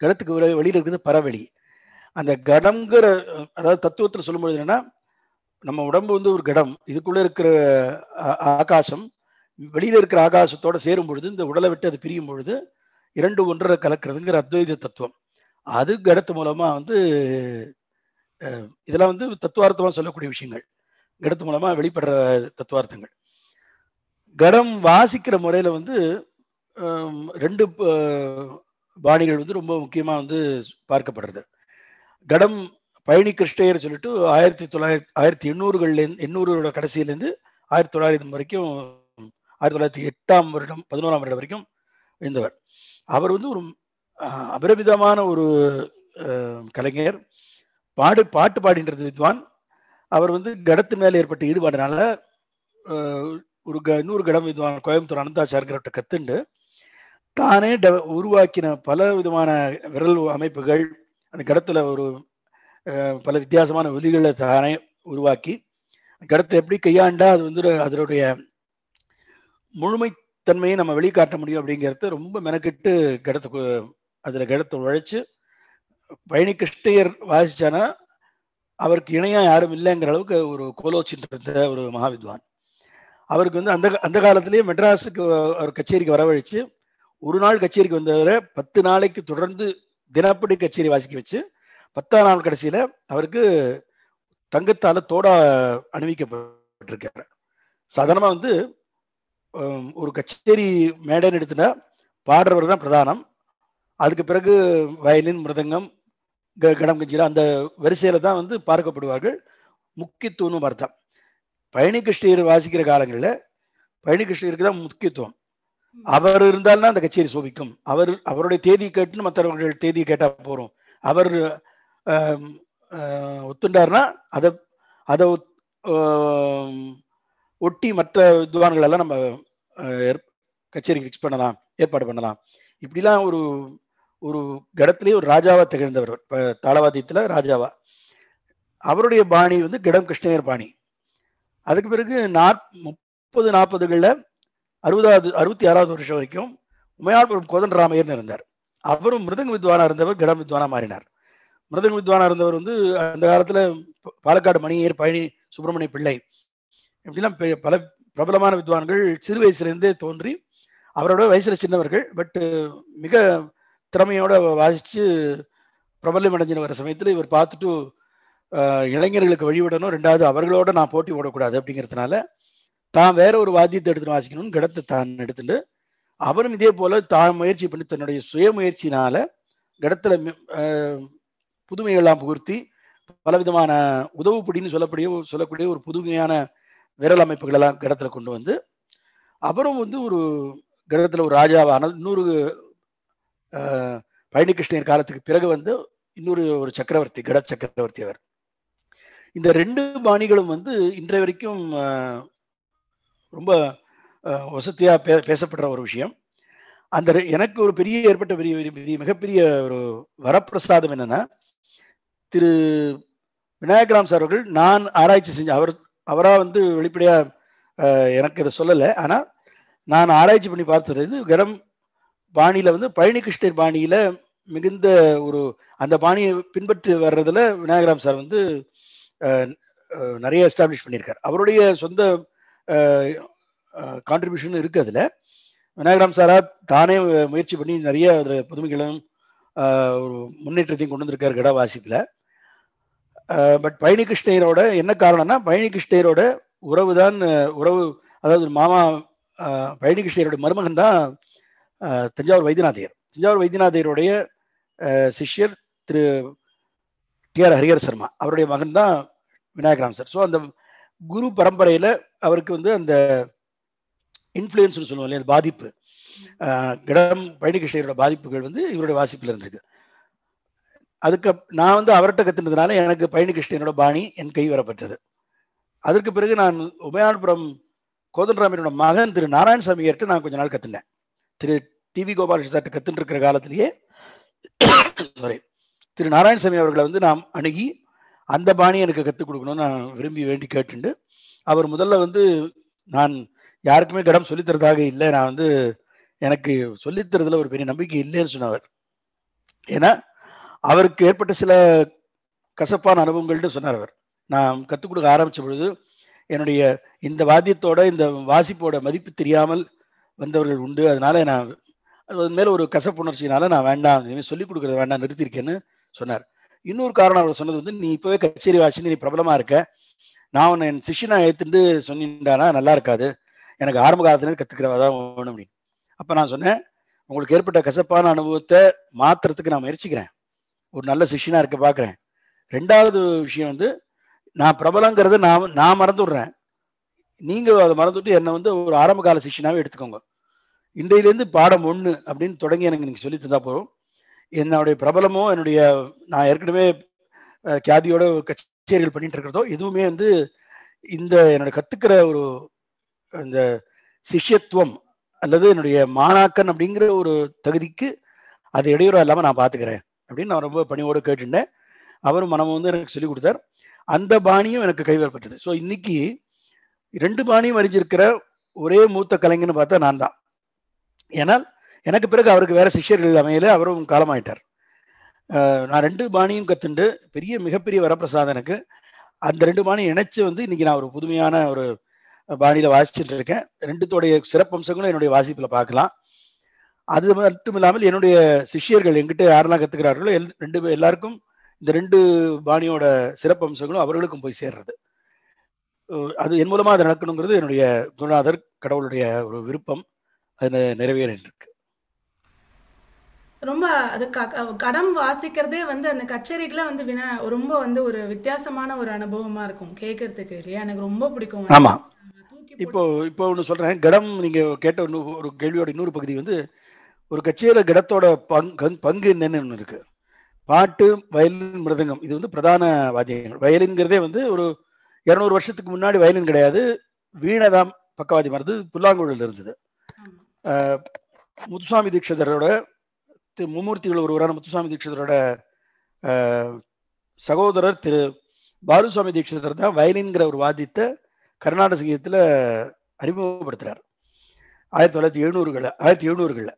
கடத்துக்கு வெளியில இருக்கிறது பரவெளி அந்த கடம்ங்கிற அதாவது தத்துவத்தில் சொல்லும்போது என்னன்னா நம்ம உடம்பு வந்து ஒரு கடம் இதுக்குள்ள இருக்கிற ஆகாசம் வெளியில இருக்கிற ஆகாசத்தோட சேரும் பொழுது இந்த உடலை விட்டு அது பிரியும் பொழுது இரண்டு ஒன்றரை கலக்கிறதுங்கிற அத்வைத தத்துவம். அது கடத்து மூலமா வந்து இதெல்லாம் வந்து தத்துவார்த்தமா சொல்லக்கூடிய விஷயங்கள். கடத்து மூலமா வெளிப்படுற தத்துவார்த்தங்கள். கடம் வாசிக்கிற முறையில வந்து ரெண்டு பாணிகள் வந்து ரொம்ப முக்கியமாக வந்து பார்க்கப்படுறது. கடம் பழனி கிருஷ்ணயர் சொல்லிட்டு ஆயிரத்தி தொள்ளாயிரத்தி ஆயிரத்தி எண்ணூறுகள்லேருந்து எண்ணூறுகளோட கடைசியிலேருந்து ஆயிரத்தி தொள்ளாயிரம் வரைக்கும் ஆயிரத்தி தொள்ளாயிரத்தி எட்டாம் வருடம் பதினோராம் வருடம் வரைக்கும் இருந்தவர். அவர் வந்து ஒரு அபரிமிதமான ஒரு கலைஞர். பாடு பாட்டு பாடின்றது வித்வான். அவர் வந்து கடத்து மேலே ஏற்பட்ட ஈடுபாடுனால ஒரு க இன்னொரு கடம் வித்வான் கோயம்புத்தூர் அனந்தாச்சார்கிறவர்கிட்ட கத்துண்டு தானே உருவாக்கின பல விதமான விரல் அமைப்புகள் அந்த கடத்துல ஒரு பல வித்தியாசமான ஒலிகளை தானே உருவாக்கி கடத்தை எப்படி கையாண்டா அது வந்து அதனுடைய முழுமைத்தன்மையை நம்ம வெளிக்காட்ட முடியும் அப்படிங்கிறத ரொம்ப மெனக்கெட்டு கடத்து அதுல கடத்தை உழைச்சு பழனி கிருஷ்ணயர் வாசிச்சானா அவருக்கு இணையா யாரும் இல்லைங்கிற அளவுக்கு ஒரு கோலோச்சின்ற ஒரு மகாவித்வான். அவருக்கு வந்து அந்த அந்த காலத்திலேயே மெட்ராஸுக்கு அவர் கச்சேரிக்கு வரவழைச்சு ஒரு நாள் கச்சேரிக்கு வந்தவரை பத்து நாளைக்கு தொடர்ந்து தினப்படி கச்சேரி வாசிக்க வச்சு பத்தாம் நாள் கடைசியில அவருக்கு தங்கத்தால தோடா அணிவிக்கப்பட்டிருக்காரு சாதாரணமா வந்து ஒரு கச்சேரி மேடைன்னு எடுத்துட்டா பாடுறவர் தான் பிரதானம். அதுக்கு பிறகு வயலின் மிருதங்கம் கடம் கஞ்சிலாம் அந்த வரிசையில தான் வந்து பார்க்கப்படுவார்கள். முக்கியத்துவம்னு அர்த்தம் பழனி கிருஷ்ணர் வாசிக்கிற காலங்களில் பழனி கிருஷ்ணருக்கு தான் முக்கியத்துவம். அவர் இருந்தால்னா அந்த கச்சேரி சோபிக்கும். அவர் அவருடைய தேதி கேட்டுன்னு மற்றவர்கள் தேதி கேட்டா போறோம். அவர் ஒத்துண்டார்னா அதை அதை ஒட்டி மற்ற வித்வான்கள் எல்லாம் நம்ம கச்சேரி ஃபிக்ஸ் பண்ணலாம் ஏற்பாடு பண்ணலாம். இப்படிலாம் ஒரு ஒரு கடத்திலேயே ஒரு ராஜாவா திகழ்ந்தவர் தாளவாத்தியத்துல ராஜாவா. அவருடைய பாணி வந்து கிடம் கிருஷ்ணயர் பாணி. அதுக்கு பிறகு நாற் முப்பது நாற்பதுகளில் அறுபதாவது அறுபத்தி ஆறாவது வருஷம் வரைக்கும் உமையாள்புரம் கோதன் ராமையர்னு இருந்தார். அவரும் மிருதங்க வித்வானா இருந்தவர் கிடம் வித்வானா மாறினார். மிருதங்க வித்வானா இருந்தவர் வந்து அந்த காலத்துல பாலக்காடு மணியர் பழனி சுப்பிரமணிய பிள்ளை. இப்படிலாம் பல பிரபலமான வித்வான்கள் சிறு வயசுலேருந்தே தோன்றி அவரோட வயசுல சின்னவர்கள் பட் மிக திறமையோட வாசிச்சு பிரபலம் அடைஞ்சின வர சமயத்தில் இவர் பார்த்துட்டு இளைஞர்களுக்கு வழிவிடணும் ரெண்டாவது அவர்களோட நான் போட்டி ஓடக்கூடாது அப்படிங்கிறதுனால தான் வேற ஒரு வாத்தியத்தை எடுத்துட்டு வாசிக்கணும்னு கிடத்தை தான் எடுத்துட்டு அவரும் இதே போல தான் முயற்சி பண்ணி தன்னுடைய சுய முயற்சினால இடத்துல புதுமைகள்லாம் புகுர்த்தி பலவிதமான உதவுப்படின்னு சொல்லக்கூடிய சொல்லக்கூடிய ஒரு புதுமையான விரல் அமைப்புகள் எல்லாம் கிடத்துல கொண்டு வந்து அவரும் வந்து ஒரு கிரகத்துல ஒரு ராஜாவான இன்னொரு பழனிகிருஷ்ணர் காலத்துக்கு பிறகு வந்து இன்னொரு ஒரு சக்கரவர்த்தி கட சக்கரவர்த்தி அவர். இந்த ரெண்டு பாணிகளும் வந்து இன்றைய வரைக்கும் ரொம்ப வசதியாக பே பேசப்படுற ஒரு விஷயம். அந்த எனக்கு ஒரு பெரிய ஏற்பட்ட பெரிய பெரிய- மிகப்பெரிய ஒரு வரப்பிரசாதம் என்னன்னா திரு விநாயகராம் சார் அவர்கள் நான் ஆராய்ச்சி செஞ்ச அவர் அவராக வந்து வெளிப்படையாக எனக்கு இதை சொல்லலை. ஆனால் நான் ஆராய்ச்சி பண்ணி பார்த்தது இது கரம் பாணியில் வந்து பழனி கிருஷ்ணர் பாணியில் மிகுந்த ஒரு அந்த பாணியை பின்பற்றி வர்றதுல விநாயகராம் சார் வந்து நிறைய எஸ்டாப்ளிஷ் பண்ணியிருக்கார். அவருடைய சொந்த கான்ட்ரிபியூஷன் இருக்குது அதில். விநாயகராம் சாரா தானே முயற்சி பண்ணி நிறைய அதில் புதுமைகளும் ஒரு முன்னேற்றத்தையும் கொண்டு வந்திருக்காரு கட பட் பழனி கிருஷ்ணயரோட என்ன காரணம்னா பழனி கிருஷ்ணயரோட உறவு தான் உறவு அதாவது மாமா பழனி கிருஷ்ணயரோட மருமகன் தான் தஞ்சாவூர் வைத்தியநாதையர் தஞ்சாவூர் வைத்தியநாதையருடைய சிஷ்யர் திரு டி ஆர் ஹரிஹர் சர்மா. அவருடைய மகன் தான் விநாயகராம் சார். ஸோ அந்த குரு பரம்பரையில் அவருக்கு வந்து அந்த இன்ஃப்ளூயன்ஸ்னு சொல்லுவோம் இல்லையா அந்த பாதிப்பு. கிடம் பழனிகிருஷ்ணரோட பாதிப்புகள் வந்து இவருடைய வாசிப்பில் இருந்திருக்கு. அதுக்கு நான் வந்து அவர்கிட்ட கத்துனதுனால எனக்கு பழனி கிருஷ்ணனோட பாணி என் கை வரப்பட்டது அதற்கு பிறகு நான் உபயானபுரம் கோதண்டராமனோட மகன் திரு நாராயணசாமிகிட்ட நான் கொஞ்ச நாள் கத்துனேன். திரு டிவி கோபாலகிருஷ்ண கத்துட்டு இருக்கிற காலத்திலேயே சாரி திரு நாராயணசாமி அவர்களை வந்து நாம் அணுகி அந்த பாணி எனக்கு கற்றுக் கொடுக்கணும்னு நான் விரும்பி வேண்டி கேட்டுண்டு அவர் முதல்ல வந்து நான் யாருக்குமே கடம் சொல்லித்தரதாக இல்லை. நான் வந்து எனக்கு சொல்லித்தரதுல ஒரு பெரிய நம்பிக்கை இல்லைன்னு சொன்னவர். ஏன்னா அவருக்கு ஏற்பட்ட சில கசப்பான அனுபவங்கள்னு சொன்னார் அவர். நான் கற்றுக் கொடுக்க ஆரம்பிச்ச பொழுது என்னுடைய இந்த வாத்தியத்தோட இந்த வாசிப்போட மதிப்பு தெரியாமல் வந்தவர்கள் உண்டு. அதனால நான் அது மேலே ஒரு கசப்புணர்ச்சினால நான் வேண்டாம் இனிமேல் சொல்லிக் கொடுக்குறத வேண்டாம் நிறுத்திருக்கேன்னு சொன்னார். இன்னொரு காரணம் அவர் சொன்னது வந்து நீ இப்போவே கச்சேரி வாசின்னு நீ பிரபலமாக இருக்க. நான் ஒன்று என் சிஷியனை ஏத்துட்டு சொன்னிட்டானா நல்லா இருக்காது. எனக்கு ஆரம்ப காலத்துலேருந்து கற்றுக்கிறவா தான் வேணும் அப்படின்னு. அப்போ நான் சொன்னேன் உங்களுக்கு ஏற்பட்ட கசப்பான அனுபவத்தை மாத்துறதுக்கு நான் முயற்சிக்கிறேன். ஒரு நல்ல சிஷியனாக இருக்க பார்க்குறேன் ரெண்டாவது விஷயம் வந்து நான் பிரபலங்கிறத நான் நான் மறந்துடுறேன் நீங்கள் அதை மறந்துட்டு என்னை வந்து ஒரு ஆரம்ப கால சிஷ்யனாவே எடுத்துக்கோங்க. இன்றையிலேருந்து பாடம் ஒன்று அப்படின்னு தொடங்கி எனக்கு நீங்கள் சொல்லி தந்தா போதும். என்னுடைய பிரபலமோ என்னுடைய நான் ஏற்கனவே கியாதியோட கட்சி கச்சேரிகள் பண்ணிட்டு இருக்கிறதோ எதுவுமே வந்து இந்த என்னோட கத்துக்கிற ஒரு இந்த சிஷ்யத்துவம் அல்லது என்னுடைய மாணாக்கன் அப்படிங்கிற ஒரு தகுதிக்கு அது இடையூறா இல்லாம நான் பாத்துக்கிறேன் அப்படின்னு நான் ரொம்ப பணியோடு கேட்டுட்டேன். அவரும் மனம் வந்து எனக்கு சொல்லி கொடுத்தார். அந்த பாணியும் எனக்கு கைவரப்பட்டது ஸோ இன்னைக்கு ரெண்டு பாணியும் அறிஞ்சிருக்கிற ஒரே மூத்த கலைஞன்னு பார்த்தா நான் தான். ஏனால் எனக்கு பிறகு அவருக்கு வேற சிஷ்யர்கள் அமையல அவரும் காலமாயிட்டார். நான் ரெண்டு பாணியும் கத்துண்டு பெரிய மிகப்பெரிய வரப்பிரசாதம் எனக்கு. அந்த ரெண்டு பாணியும் இணைச்சு வந்து இன்னைக்கு நான் ஒரு புதுமையான ஒரு பாணியில வாசிச்சுட்டு இருக்கேன். ரெண்டுத்தோடைய சிறப்பம்சங்களும் என்னுடைய வாசிப்புல பார்க்கலாம். அது மட்டும் இல்லாமல் என்னுடைய சிஷ்யர்கள் எங்கிட்ட யாரெல்லாம் கத்துக்கிறார்களோ எல் ரெண்டு எல்லாருக்கும் இந்த ரெண்டு பாணியோட சிறப்பம்சங்களும் அவர்களுக்கும் போய் சேர்றது. அது என் மூலமா அது நடக்கணுங்கிறது என்னுடைய குருநாதர் கடவுளுடைய ஒரு விருப்பம். அது நிறைவேறிருக்கு ரொம்ப அது க- கடம் வாசிக்கிறதே வந்து அந்த கச்சேரிக்குள்ள வந்து வினா ரொம்ப வந்து ஒரு வித்தியாசமான ஒரு அனுபவமா இருக்கும். கேட்கறதுக்கு இல்லையா? எனக்கு ரொம்ப பிடிக்கும். ஆமா. தூக்கி இப்போ இப்போ ஒன்று சொல்றேன். கடம் நீங்க கேட்ட ஒரு கேள்வியோட இன்னொரு பகுதி வந்து ஒரு கச்சேரியில கடத்தோட பங்கு பங்கு என்னன்னு ஒன்று இருக்கு. பாட்டு வயலின் மிருதங்கம். இது வந்து பிரதான வாத்தியங்கள். வயலின்ங்கிறதே வந்து ஒரு இருநூறு வருஷத்துக்கு முன்னாடி வயலின் கிடையாது. வீணை தான் பக்கவாதி மருந்து புல்லாங்குழல் இருந்தது. முத்துசாமி தீட்சிதரோட திரு மும்மூர்த்திகள் ஒருவரான முத்துசாமி தீட்சிதரோட ஆஹ் சகோதரர் திரு பாலுசாமி தீட்சிதர் தான் வயலின்ங்கிற ஒரு வாத்தியத்தை கர்நாடக சங்கீதத்தில் அறிமுகப்படுத்துகிறார் ஆயிரத்தி தொள்ளாயிரத்தி எழுநூறுகளில் ஆயிரத்தி எழுநூறுகளில்.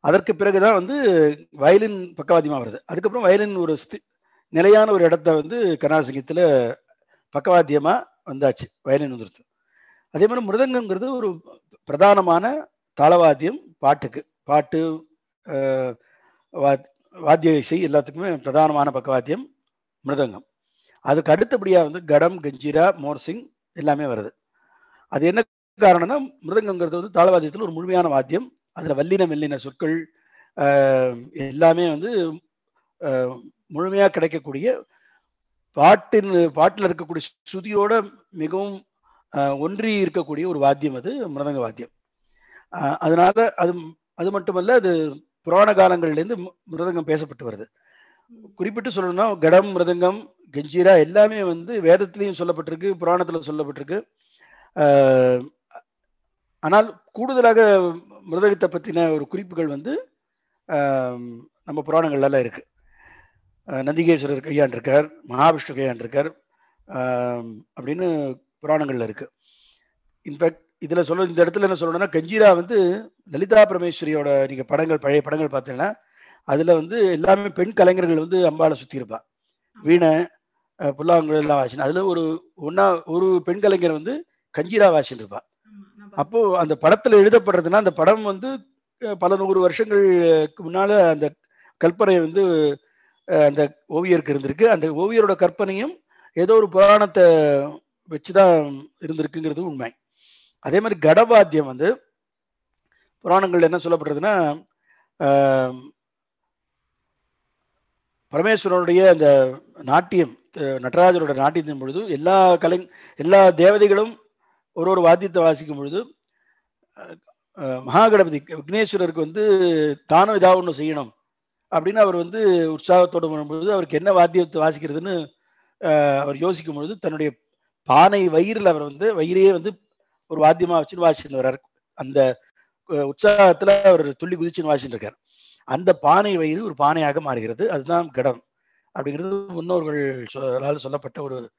அதற்கு பிறகுதான் வந்து வயலின் பக்கவாதியமாக வருது. அதுக்கப்புறம் வயலின் ஒரு ஸ்தி- நிலையான ஒரு இடத்த வந்து கர்நாடக சங்கீதத்தில் பக்கவாத்தியமா வந்தாச்சு வயலின் வந்துருது அதே மாதிரி மிருதங்கங்கிறது ஒரு பிரதானமான தாளவாத்தியம் பாட்டுக்கு பாட்டு வாத்திய இசை எல்லாத்துக்குமே பிரதானமான பக்கவாத்தியம் மிருதங்கம். அதுக்கு அடுத்தபடியாக வந்து கடம் கஞ்சிரா மோர்சிங் எல்லாமே வருது. அது என்ன காரணம்னா மிருதங்கங்கிறது வந்து தாளவாத்தியத்தில் ஒரு முழுமையான வாத்தியம். அதில் வல்லின மெல்லின சொற்கள் எல்லாமே வந்து முழுமையாக கிடைக்கக்கூடிய பாட்டின் பாட்டில் இருக்கக்கூடிய ஸ்ருதியோட மிகவும் ஒன்றி இருக்கக்கூடிய ஒரு வாத்தியம் அது மிருதங்க வாத்தியம். அதனால அது அது மட்டுமல்ல அது புராண காலங்கள்லேருந்து மிருதங்கம் பேசப்பட்டு வருது. குறிப்பிட்டு சொல்லணும்னா கடம் மிருதங்கம் கெஞ்சீரா எல்லாமே வந்து வேதத்திலையும் சொல்லப்பட்டிருக்கு புராணத்தில் சொல்லப்பட்டிருக்கு. ஆனால் கூடுதலாக மிருதகத்தை பற்றின ஒரு குறிப்புகள் வந்து நம்ம புராணங்கள்லாம் இருக்கு. நந்திகேஸ்வரர் கையாண்டிருக்கார் மகாவிஷ்ணு கையாண்டிருக்கார் அப்படின்னு புராணங்கள்ல இருக்கு. இன்ஃபேக்ட் இதுல சொல்ல இந்த இடத்துல என்ன சொல்லணும்னா கஞ்சீரா வந்து லலிதா பரமேஸ்வரியோட நீங்க படங்கள் பழைய படங்கள் பார்த்தீங்கன்னா அதுல வந்து எல்லாமே பெண் கலைஞர்கள் வந்து அம்பாவை சுத்தி இருப்பா. வீணை புல்லாங்குழல் எல்லாம் வாசின அதுல ஒரு ஒன்னா ஒரு பெண் கலைஞர் வந்து கஞ்சீரா வாசின்னு இருப்பா. அப்போது அப்போ அந்த படத்துல எழுதப்படுறதுன்னா அந்த படம் வந்து பல நூறு வருஷங்களுக்கு முன்னால அந்த கற்பனை வந்து அந்த ஓவியருக்கு இருந்திருக்கு. அந்த ஓவியரோட கற்பனையும் ஏதோ ஒரு புராணத்தை வச்சுதான் இருந்திருக்குங்கிறது உண்மை. அதே மாதிரி கடவாத்தியம் வந்து புராணங்கள்ல என்ன சொல்லப்படுறதுன்னா பரமேஸ்வரனுடைய அந்த நாட்டியம் நடராஜரோட நாட்டியத்தின் பொழுது எல்லா கலை எல்லா தேவதைகளும் ஒரு ஒரு வாத்தியத்தை வாசிக்கும் பொழுது மகாகணபதி விக்னேஸ்வரருக்கு வந்து தானும் ஏதாவது ஒன்று செய்யணும் அப்படின்னு அவர் வந்து உற்சாகத்தோடு வரும்பொழுது அவருக்கு என்ன வாத்தியத்தை வாசிக்கிறதுன்னு அவர் யோசிக்கும் பொழுது தன்னுடைய பானை வயிறில் அவர் வந்து வயிறையே வந்து ஒரு வாத்தியமா வச்சு வாசிட்டு வர்றாரு. அந்த உற்சாகத்துல அவர் துள்ளி குதிச்சுன்னு வாசின்னு இருக்கார் அந்த பானை வயிறு ஒரு பானையாக மாறுகிறது. அதுதான் கடம் அப்படிங்கிறது முன்னோர்கள் சொல்லப்பட்ட ஒரு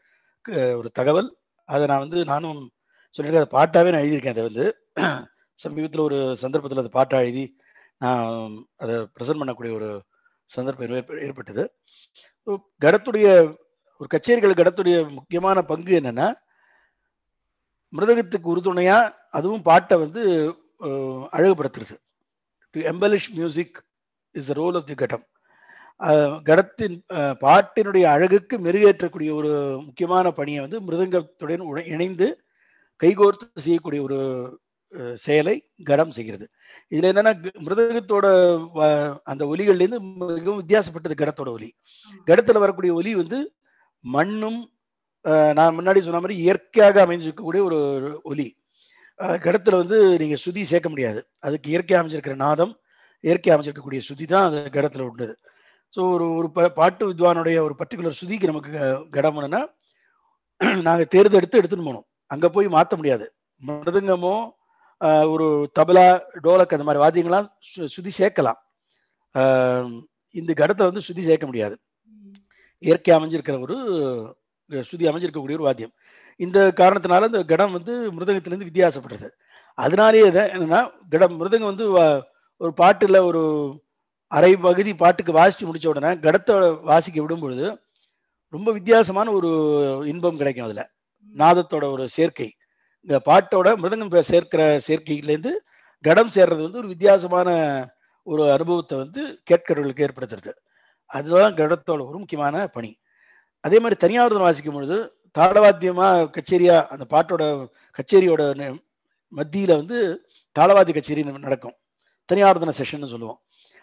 க- ஒரு தகவல். அதை நான் வந்து நானும் சொல்லியிருக்கேன். அதை பாட்டாவே நான் எழுதியிருக்கேன். அதை வந்து [clears throat] சமீபத்தில் ஒரு சந்தர்ப்பத்தில் அதை பாட்டா எழுதி நான் அதை ப்ரெசென்ட் பண்ணக்கூடிய ஒரு சந்தர்ப்பம் ஏற்பட்டது. கடத்துடைய ஒரு கச்சேரிகள் கடத்துடைய முக்கியமான பங்கு என்னன்னா மிருதகத்துக்கு உறுதுணையா அதுவும் பாட்டை வந்து அழகுபடுத்துறது. To embellish music is the role of the ghatam கடத்தின் பாட்டினுடைய அழகுக்கு மெருகேற்றக்கூடிய ஒரு முக்கியமான பணியை வந்து மிருதங்கத்துடன் இணைந்து கைகோர்த்து செய்யக்கூடிய ஒரு செயலை கடம் செய்கிறது. இதுல என்னன்னா மிருதகத்தோட அந்த ஒலிகள்ல இருந்து மிகவும் வித்தியாசப்பட்டது கடத்தோட ஒலி. கடத்துல வரக்கூடிய ஒலி வந்து மண்ணும் நான் முன்னாடி சொன்ன மாதிரி இயற்கையாக அமைஞ்சிருக்கக்கூடிய ஒரு ஒலி. கடத்துல வந்து நீங்க சுதி சேர்க்க முடியாது. அதுக்கு இயற்கையாக அமைஞ்சிருக்கிற நாதம் இயற்கை அமைஞ்சிருக்கக்கூடிய சுதி தான் அது கடத்துல உண்டது. ஸோ ஒரு ஒரு ப- பாட்டு வித்வானுடைய ஒரு பர்டிகுலர் சுதிக்கு நமக்கு க- கடம் வேணும்னா [clears throat] நாங்க தேர்ந்தெடுத்து எடுத்துன்னு போனோம் அங்க போய் மாத்த முடியாது. மிருதங்கமோ ஒரு தபலா டோலக் அந்த மாதிரி வாத்தியங்கள்லாம் சு- சுதி சேர்க்கலாம். இந்த கடத்தை வந்து சுதி சேர்க்க முடியாது. இயற்கை அமைஞ்சிருக்கிற ஒரு ஸ்ருதி அமைஞ்சிருக்கக்கூடிய ஒரு வாத்தியம். இந்த காரணத்தினால இந்த கடம் வந்து மிருதங்கத்திலேருந்து வித்தியாசப்படுறது. அதனாலேயே தான் என்னன்னா கடம் மிருதங்கம் வந்து வா- ஒரு பாட்டில் ஒரு அரை பகுதி பாட்டுக்கு வாசித்து முடித்த உடனே கடத்தை வாசிக்க விடும் பொழுது ரொம்ப வித்தியாசமான ஒரு இன்பம் கிடைக்கும் அதில். நாதத்தோட ஒரு சேர்க்கை. இந்த பாட்டோட மிருதங்கம் சேர்க்கிற சேர்க்கையிலேருந்து கடம் சேர்றது வந்து ஒரு வித்தியாசமான ஒரு அனுபவத்தை வந்து கேட்கிறவர்களுக்கு ஏற்படுத்துறது. அதுதான் கடத்தோட ஒரு முக்கியமான பணி. அதே மாதிரி தனியார் வாசிக்கும் பொழுது தாளவாத்தியமா கச்சேரியா அந்த பாட்டோட கச்சேரியோட மத்தியில வந்து தாளவாதி கச்சேரி நடக்கும். தனியார்தன செஷன் சொல்லுவோம்.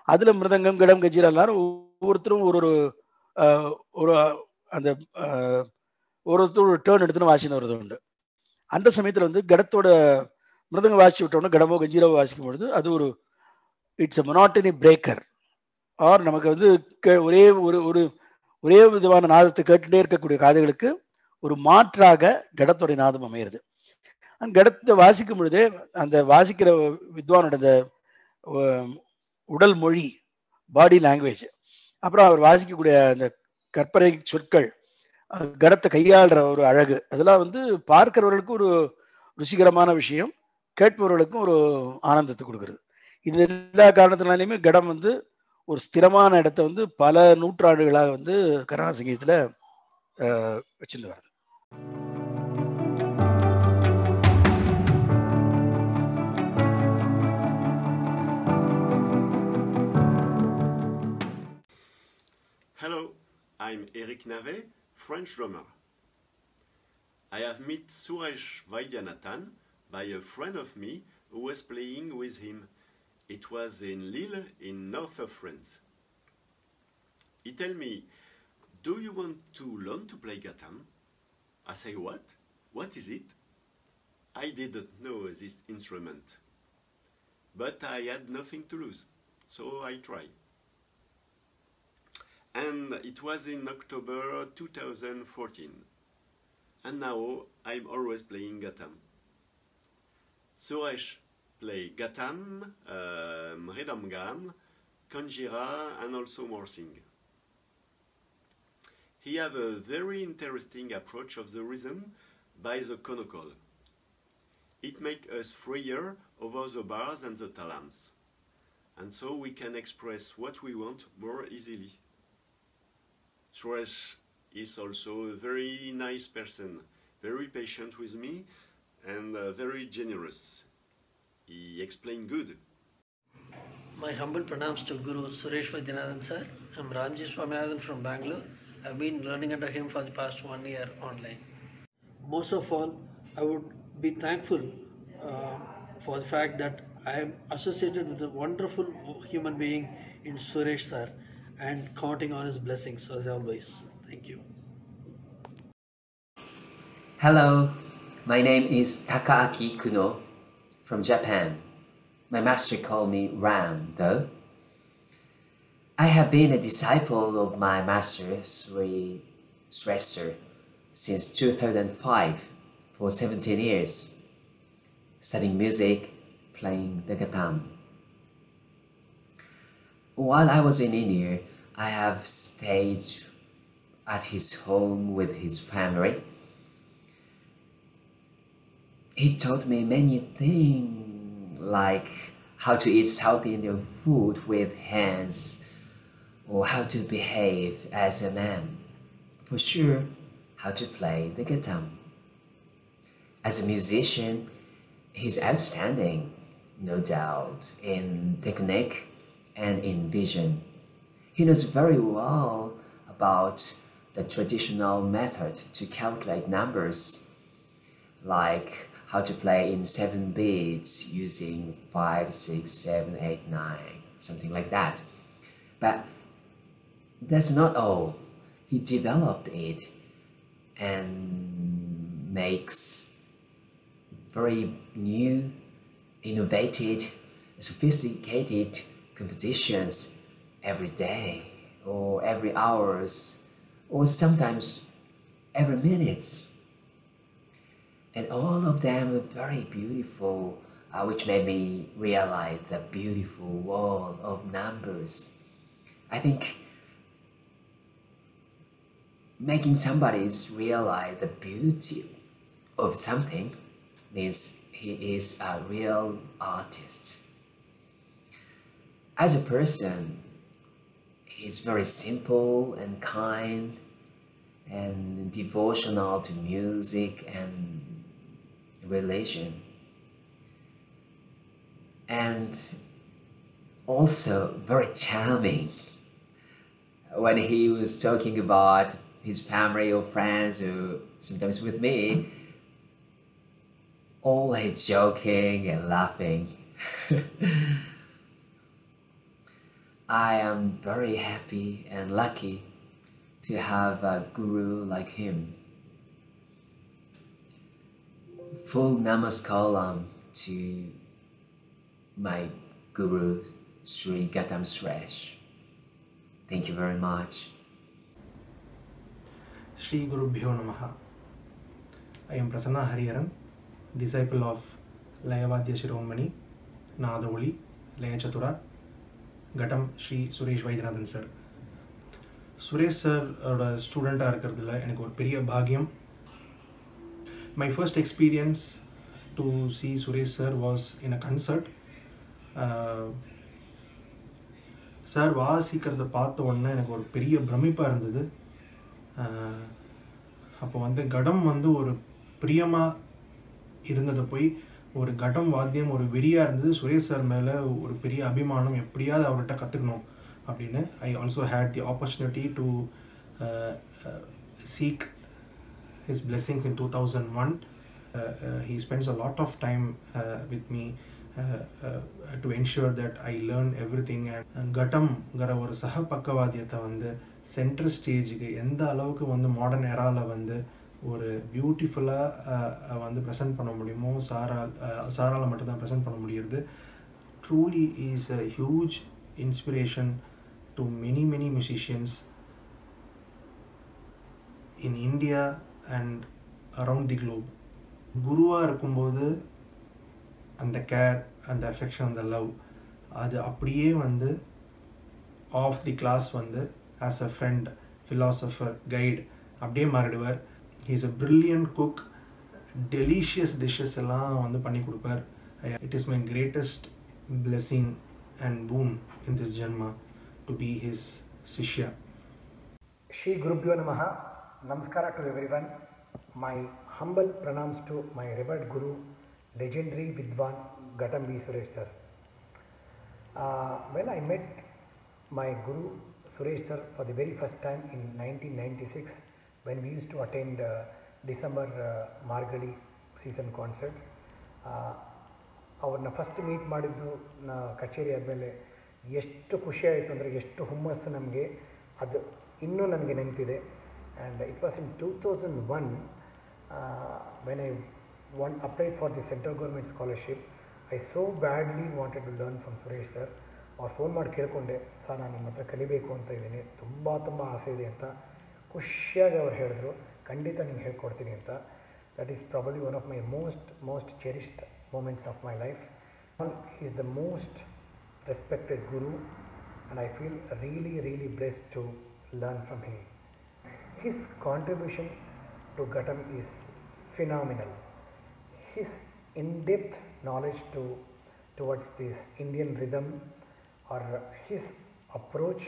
அதுல மிருதங்கம் கிடம் கஜீரா எல்லாரும் ஒவ்வொருத்தரும் ஒரு ஒரு ஒரு அந்த ஒருத்தர் ஒரு டேர்ன் எடுத்துன்னு வாசின்னு வர்றது உண்டு. அந்த சமயத்துல வந்து கடத்தோட மிருதங்க வாசி விட்டோம்னா கடமோ கஞ்சீரோ வாசிக்கும் பொழுது அது ஒரு it's a monotony breaker are நமக்கு வந்து கே- ஒரே ஒரு ஒரு ஒரே விதமான நாதத்தை கேட்டுட்டே இருக்கக்கூடிய காதுகளுக்கு ஒரு மாற்றாக கடத்துடைய நாதம் அமையிறது. அந்த கடத்தை வாசிக்கும் பொழுது அந்த வாசிக்கிற வித்வானோட அந்த உடல் மொழி பாடி லாங்குவேஜ் அப்புறம் அவர் வாசிக்கக்கூடிய அந்த கற்பனை சொற்கள் கடத்தை கையாளுற ஒரு அழகு அதெல்லாம் வந்து பார்க்கிறவர்களுக்கு ஒரு ருசிகரமான விஷயம் கேட்பவர்களுக்கும் ஒரு ஆனந்தத்தை கொடுக்குறது. இந்த எல்லா காரணத்தினாலையுமே கடம் வந்து ஒரு ஸ்திரமான இடத்த வந்து பல நூற்றாண்டுகளாக வந்து கர்நாடக சங்கீதத்தில் வச்சிருந்து வருது Hello, I'm Eric Navet, French drummer. I have met Suresh Vaidyanathan by a friend of me who was playing with him. It was in Lille, in north of France. He tell me, "Do you want to learn to play gatam?" I say, "What? What is it?" I didn't know this instrument, but I had nothing to lose, so I tried. and it was in October 2014. And now I'm always playing Gatam. Suresh play Gatam, uh, Mridamgam, Kanjira, and also Morsing. He have a very interesting approach of the rhythm by the konokol. It makes us freer over the bars and the talams, and so we can express what we want more easily. Suresh is also a very nice person, very patient with me, and uh, very generous. He explained good. My humble pranams to Guru Suresh Vaidyanathan sir. I'm Ramji Swaminathan from Bangalore. I've been learning under him for the past one year online. Most of all, I would be thankful uh, for the fact that I am associated with a wonderful human being in Suresh sir and counting on his blessings as always. Thank you. Hello, my name is Takaaki Kuno from Japan. My master called me Ram, though. I have been a disciple of my master, Sri Srester, since 2005 for 17 years, studying music, playing the gatam. While I was in India, I have stayed at his home with his family. He taught me many things like how to eat South Indian food with hands or how to behave as a man. For sure, how to play the guitar. As a musician, he's outstanding, no doubt, in technique and in vision. He knows very well about the traditional method to calculate numbers, like how to play in seven beats using five, six, seven, eight, nine, something like that. But that's not all. He developed it and makes very new, innovative, sophisticated compositions every day or every hours or sometimes every minutes and all of them are very beautiful, uh, which made me realize the beautiful world of numbers. I think making somebody realize the beauty of something means he is a real artist. As a person, he's very simple and kind and devotional to music and religion. And also very charming when he was talking about his family or friends or sometimes with me, always joking and laughing. [laughs] I am very happy and lucky to have a guru like him. Full namaskaram to my guru Sri Gatam Suresh. Thank you very much. Sri Guru Bhyo Namaha. I am Prasanna Hariharan, disciple of Layavadya Shiromani, Nadavuli, Layachatura, Gatam Sri Suresh Vaidyanathan sir. Suresh சாரோட ஸ்டூடெண்ட்டாக இருக்கிறதுல எனக்கு ஒரு பெரிய பாகியம் my first experience to see Suresh sir was in a concert sir வாசிக்கிறத பார்த்த உடனே எனக்கு ஒரு பெரிய பிரமிப்பாக இருந்தது. Uh, அப்போ வந்து கடம் வந்து ஒரு பிரியமாக இருந்ததை போய் ஒரு கடம் வாத்தியம் ஒரு வெறியாக இருந்தது. சுரேஷ் சார் மேலே ஒரு பெரிய அபிமானம் எப்படியாவது அவர்கிட்ட கற்றுக்கணும் அப்படின்னு I also had the opportunity to seek his blessings in 2001. Uh, uh, he spends a lot of time uh, with me uh, uh, to ensure that I learn everything. And கட்டம்ங்கிற ஒரு சக பக்கவாதியத்தை வந்து சென்ட்ரல் ஸ்டேஜுக்கு எந்த அளவுக்கு வந்து modern எராவில் வந்து ஒரு பியூட்டிஃபுல்லாக வந்து ப்ரெசென்ட் பண்ண முடியுமோ சாரால் சாரால் மட்டும்தான் ப்ரெசென்ட் பண்ண முடியுது truly is a huge inspiration to many many musicians in India and around the globe குருவாக இருக்கும்போது அந்த கேர் அந்த அஃபெக்ஷன் அந்த லவ் அது அப்படியே வந்து ஆஃப் தி கிளாஸ் வந்து as a friend philosopher guide அப்படியே மாறிடுவார். He's a brilliant cook delicious dishes எல்லாம் வந்து பண்ணி கொடுப்பார். It is my greatest blessing and boon in this janma to be his shishya Sri குருப்யோ நமஹா. Namaskara to everyone my humble pranams to my revered guru legendary vidwan ghatam B Suresh sir well I met my guru Suresh sir for the very first time in nineteen ninety six when we used to attend December Margazhi season concerts ಅವ್ರನ್ನ first meet ಮಾಡಿದ್ದು, ನ, ಕಚೇರಿ ಆದಮೇಲೆ ಎಷ್ಟು ಖುಷಿ ಆಯಿತು ಅಂದರೆ ಎಷ್ಟು ಹುಮ್ಮಸ್ಸು ನಮಗೆ. ಅದು ಇನ್ನೂ ನನಗೆ ನೆನಪಿದೆ. And it was in 2001 uh, when I won, applied for the central government scholarship. I so badly wanted to learn from Suresh sir ಅವ್ರು ಫೋನ್ ಮಾಡಿ ಕೇಳಿಕೊಂಡೆ ಸರ್ ನಾನು ನಿಮ್ಮ ಹತ್ರ ಕಲಿಬೇಕು ಅಂತ ಇದ್ದೀನಿ. ತುಂಬ ತುಂಬ ಆಸೆ ಇದೆ ಅಂತ ಖುಷಿಯಾಗಿ ಅವ್ರು ಹೇಳಿದ್ರು. ಖಂಡಿತ ನಿಮ್ಗೆ ಹೇಳ್ಕೊಡ್ತೀನಿ ಅಂತ. That is probably one of my most most cherished moments of my life he is the most respected guru and I feel really really blessed to learn from him His contribution to Gatam is phenomenal. His in-depth knowledge to towards this Indian rhythm or his approach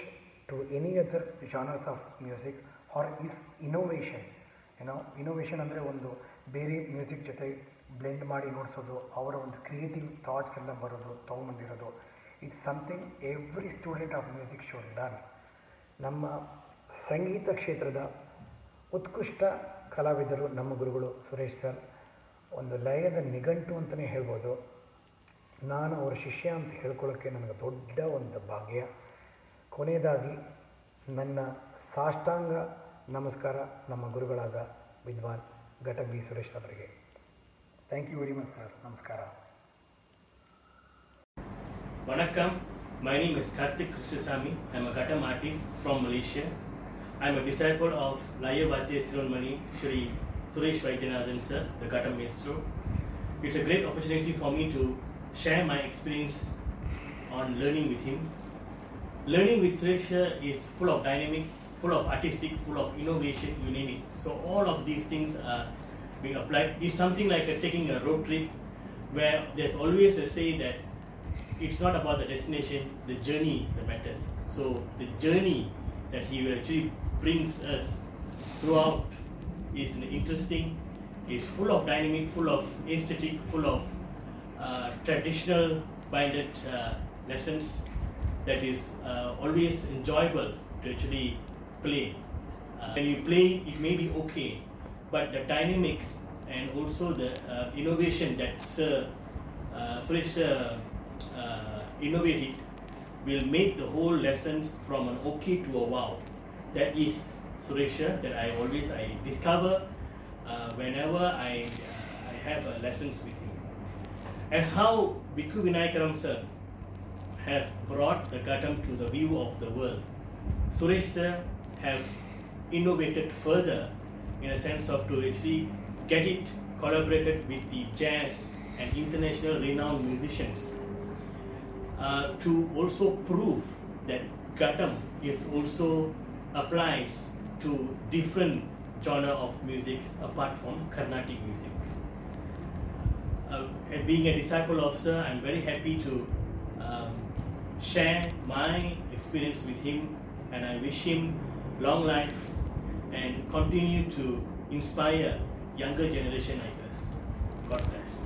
to any other genres of music or his innovation. You know, innovation ಅಂದರೆ ಒಂದು ಬೇರೆ music ಜೊತೆ blend ಮಾಡಿ ನೋಡಿಸೋದು ಅವರ ಒಂದು creative thoughts ಎಲ್ಲ ಬರೋದು ತೊಗೊಂಬಂದಿರೋದು it's something every student of music should done ನಮ್ಮ ಸಂಗೀತ ಕ್ಷೇತ್ರದ ಉತ್ಕೃಷ್ಟ ಕಲಾವಿದರು ನಮ್ಮ ಗುರುಗಳು ಸುರೇಶ್ ಸರ್. ಒಂದು ಲಯದ ನಿಘಂಟು ಅಂತಲೇ ಹೇಳ್ಬೋದು. ನಾನು ಅವರ ಶಿಷ್ಯ ಅಂತ ಹೇಳ್ಕೊಳ್ಳೋಕ್ಕೆ ನನಗೆ ದೊಡ್ಡ ಒಂದು ಭಾಗ್ಯ. ಕೊನೆಯದಾಗಿ ನನ್ನ ಸಾಷ್ಟಾಂಗ ನಮಸ್ಕಾರ ನಮ್ಮ ಗುರುಗಳಾದ ವಿದ್ವಾನ್ ಘಟಕ್ ಬಿ ಸುರೇಶ್ ಅವರಿಗೆ. Thank you very much sir ನಮಸ್ಕಾರ. Vanakkam, morning miss Shastri Karthik Krishnasamy. I'm a artist artist from Malaysia. I'm a disciple of Laya Bhatya Siromani Shri Suresh Vaidyanathan sir, the Ghatam Maestro. It's a great opportunity for me to share my experience on learning with him. Learning with Suresh is full of dynamics, full of artistic, full of innovation, you name it. So all of these things are being applied. It's something like a, taking a road trip where there's always a say that it's not about the destination, the journey that matters. So the journey that he will actually brings us throughout is interesting, is full of dynamic, full of aesthetic, full of uh, traditional binded uh, lessons that is uh, always enjoyable to actually play. Uh, when you play, it may be okay, but the dynamics and also the uh, innovation that Sir uh, Suresh uh, innovated will make the whole lessons from an okay to a wow. That is Suresha that I always I discover uh, whenever I, uh, I have uh, lessons with him. As how Bhikkhu Vinayakaram sir have brought the Ghatam to the view of the world, Suresh sir have innovated further in a sense of to actually get it collaborated with the jazz and international renowned musicians uh, to also prove that Ghatam is also applies to different genre of musics apart from Carnatic musics. Uh, as being a disciple of Sir, I'm very happy to um, share my experience with him and I wish him long life and continue to inspire younger generation like us. God bless.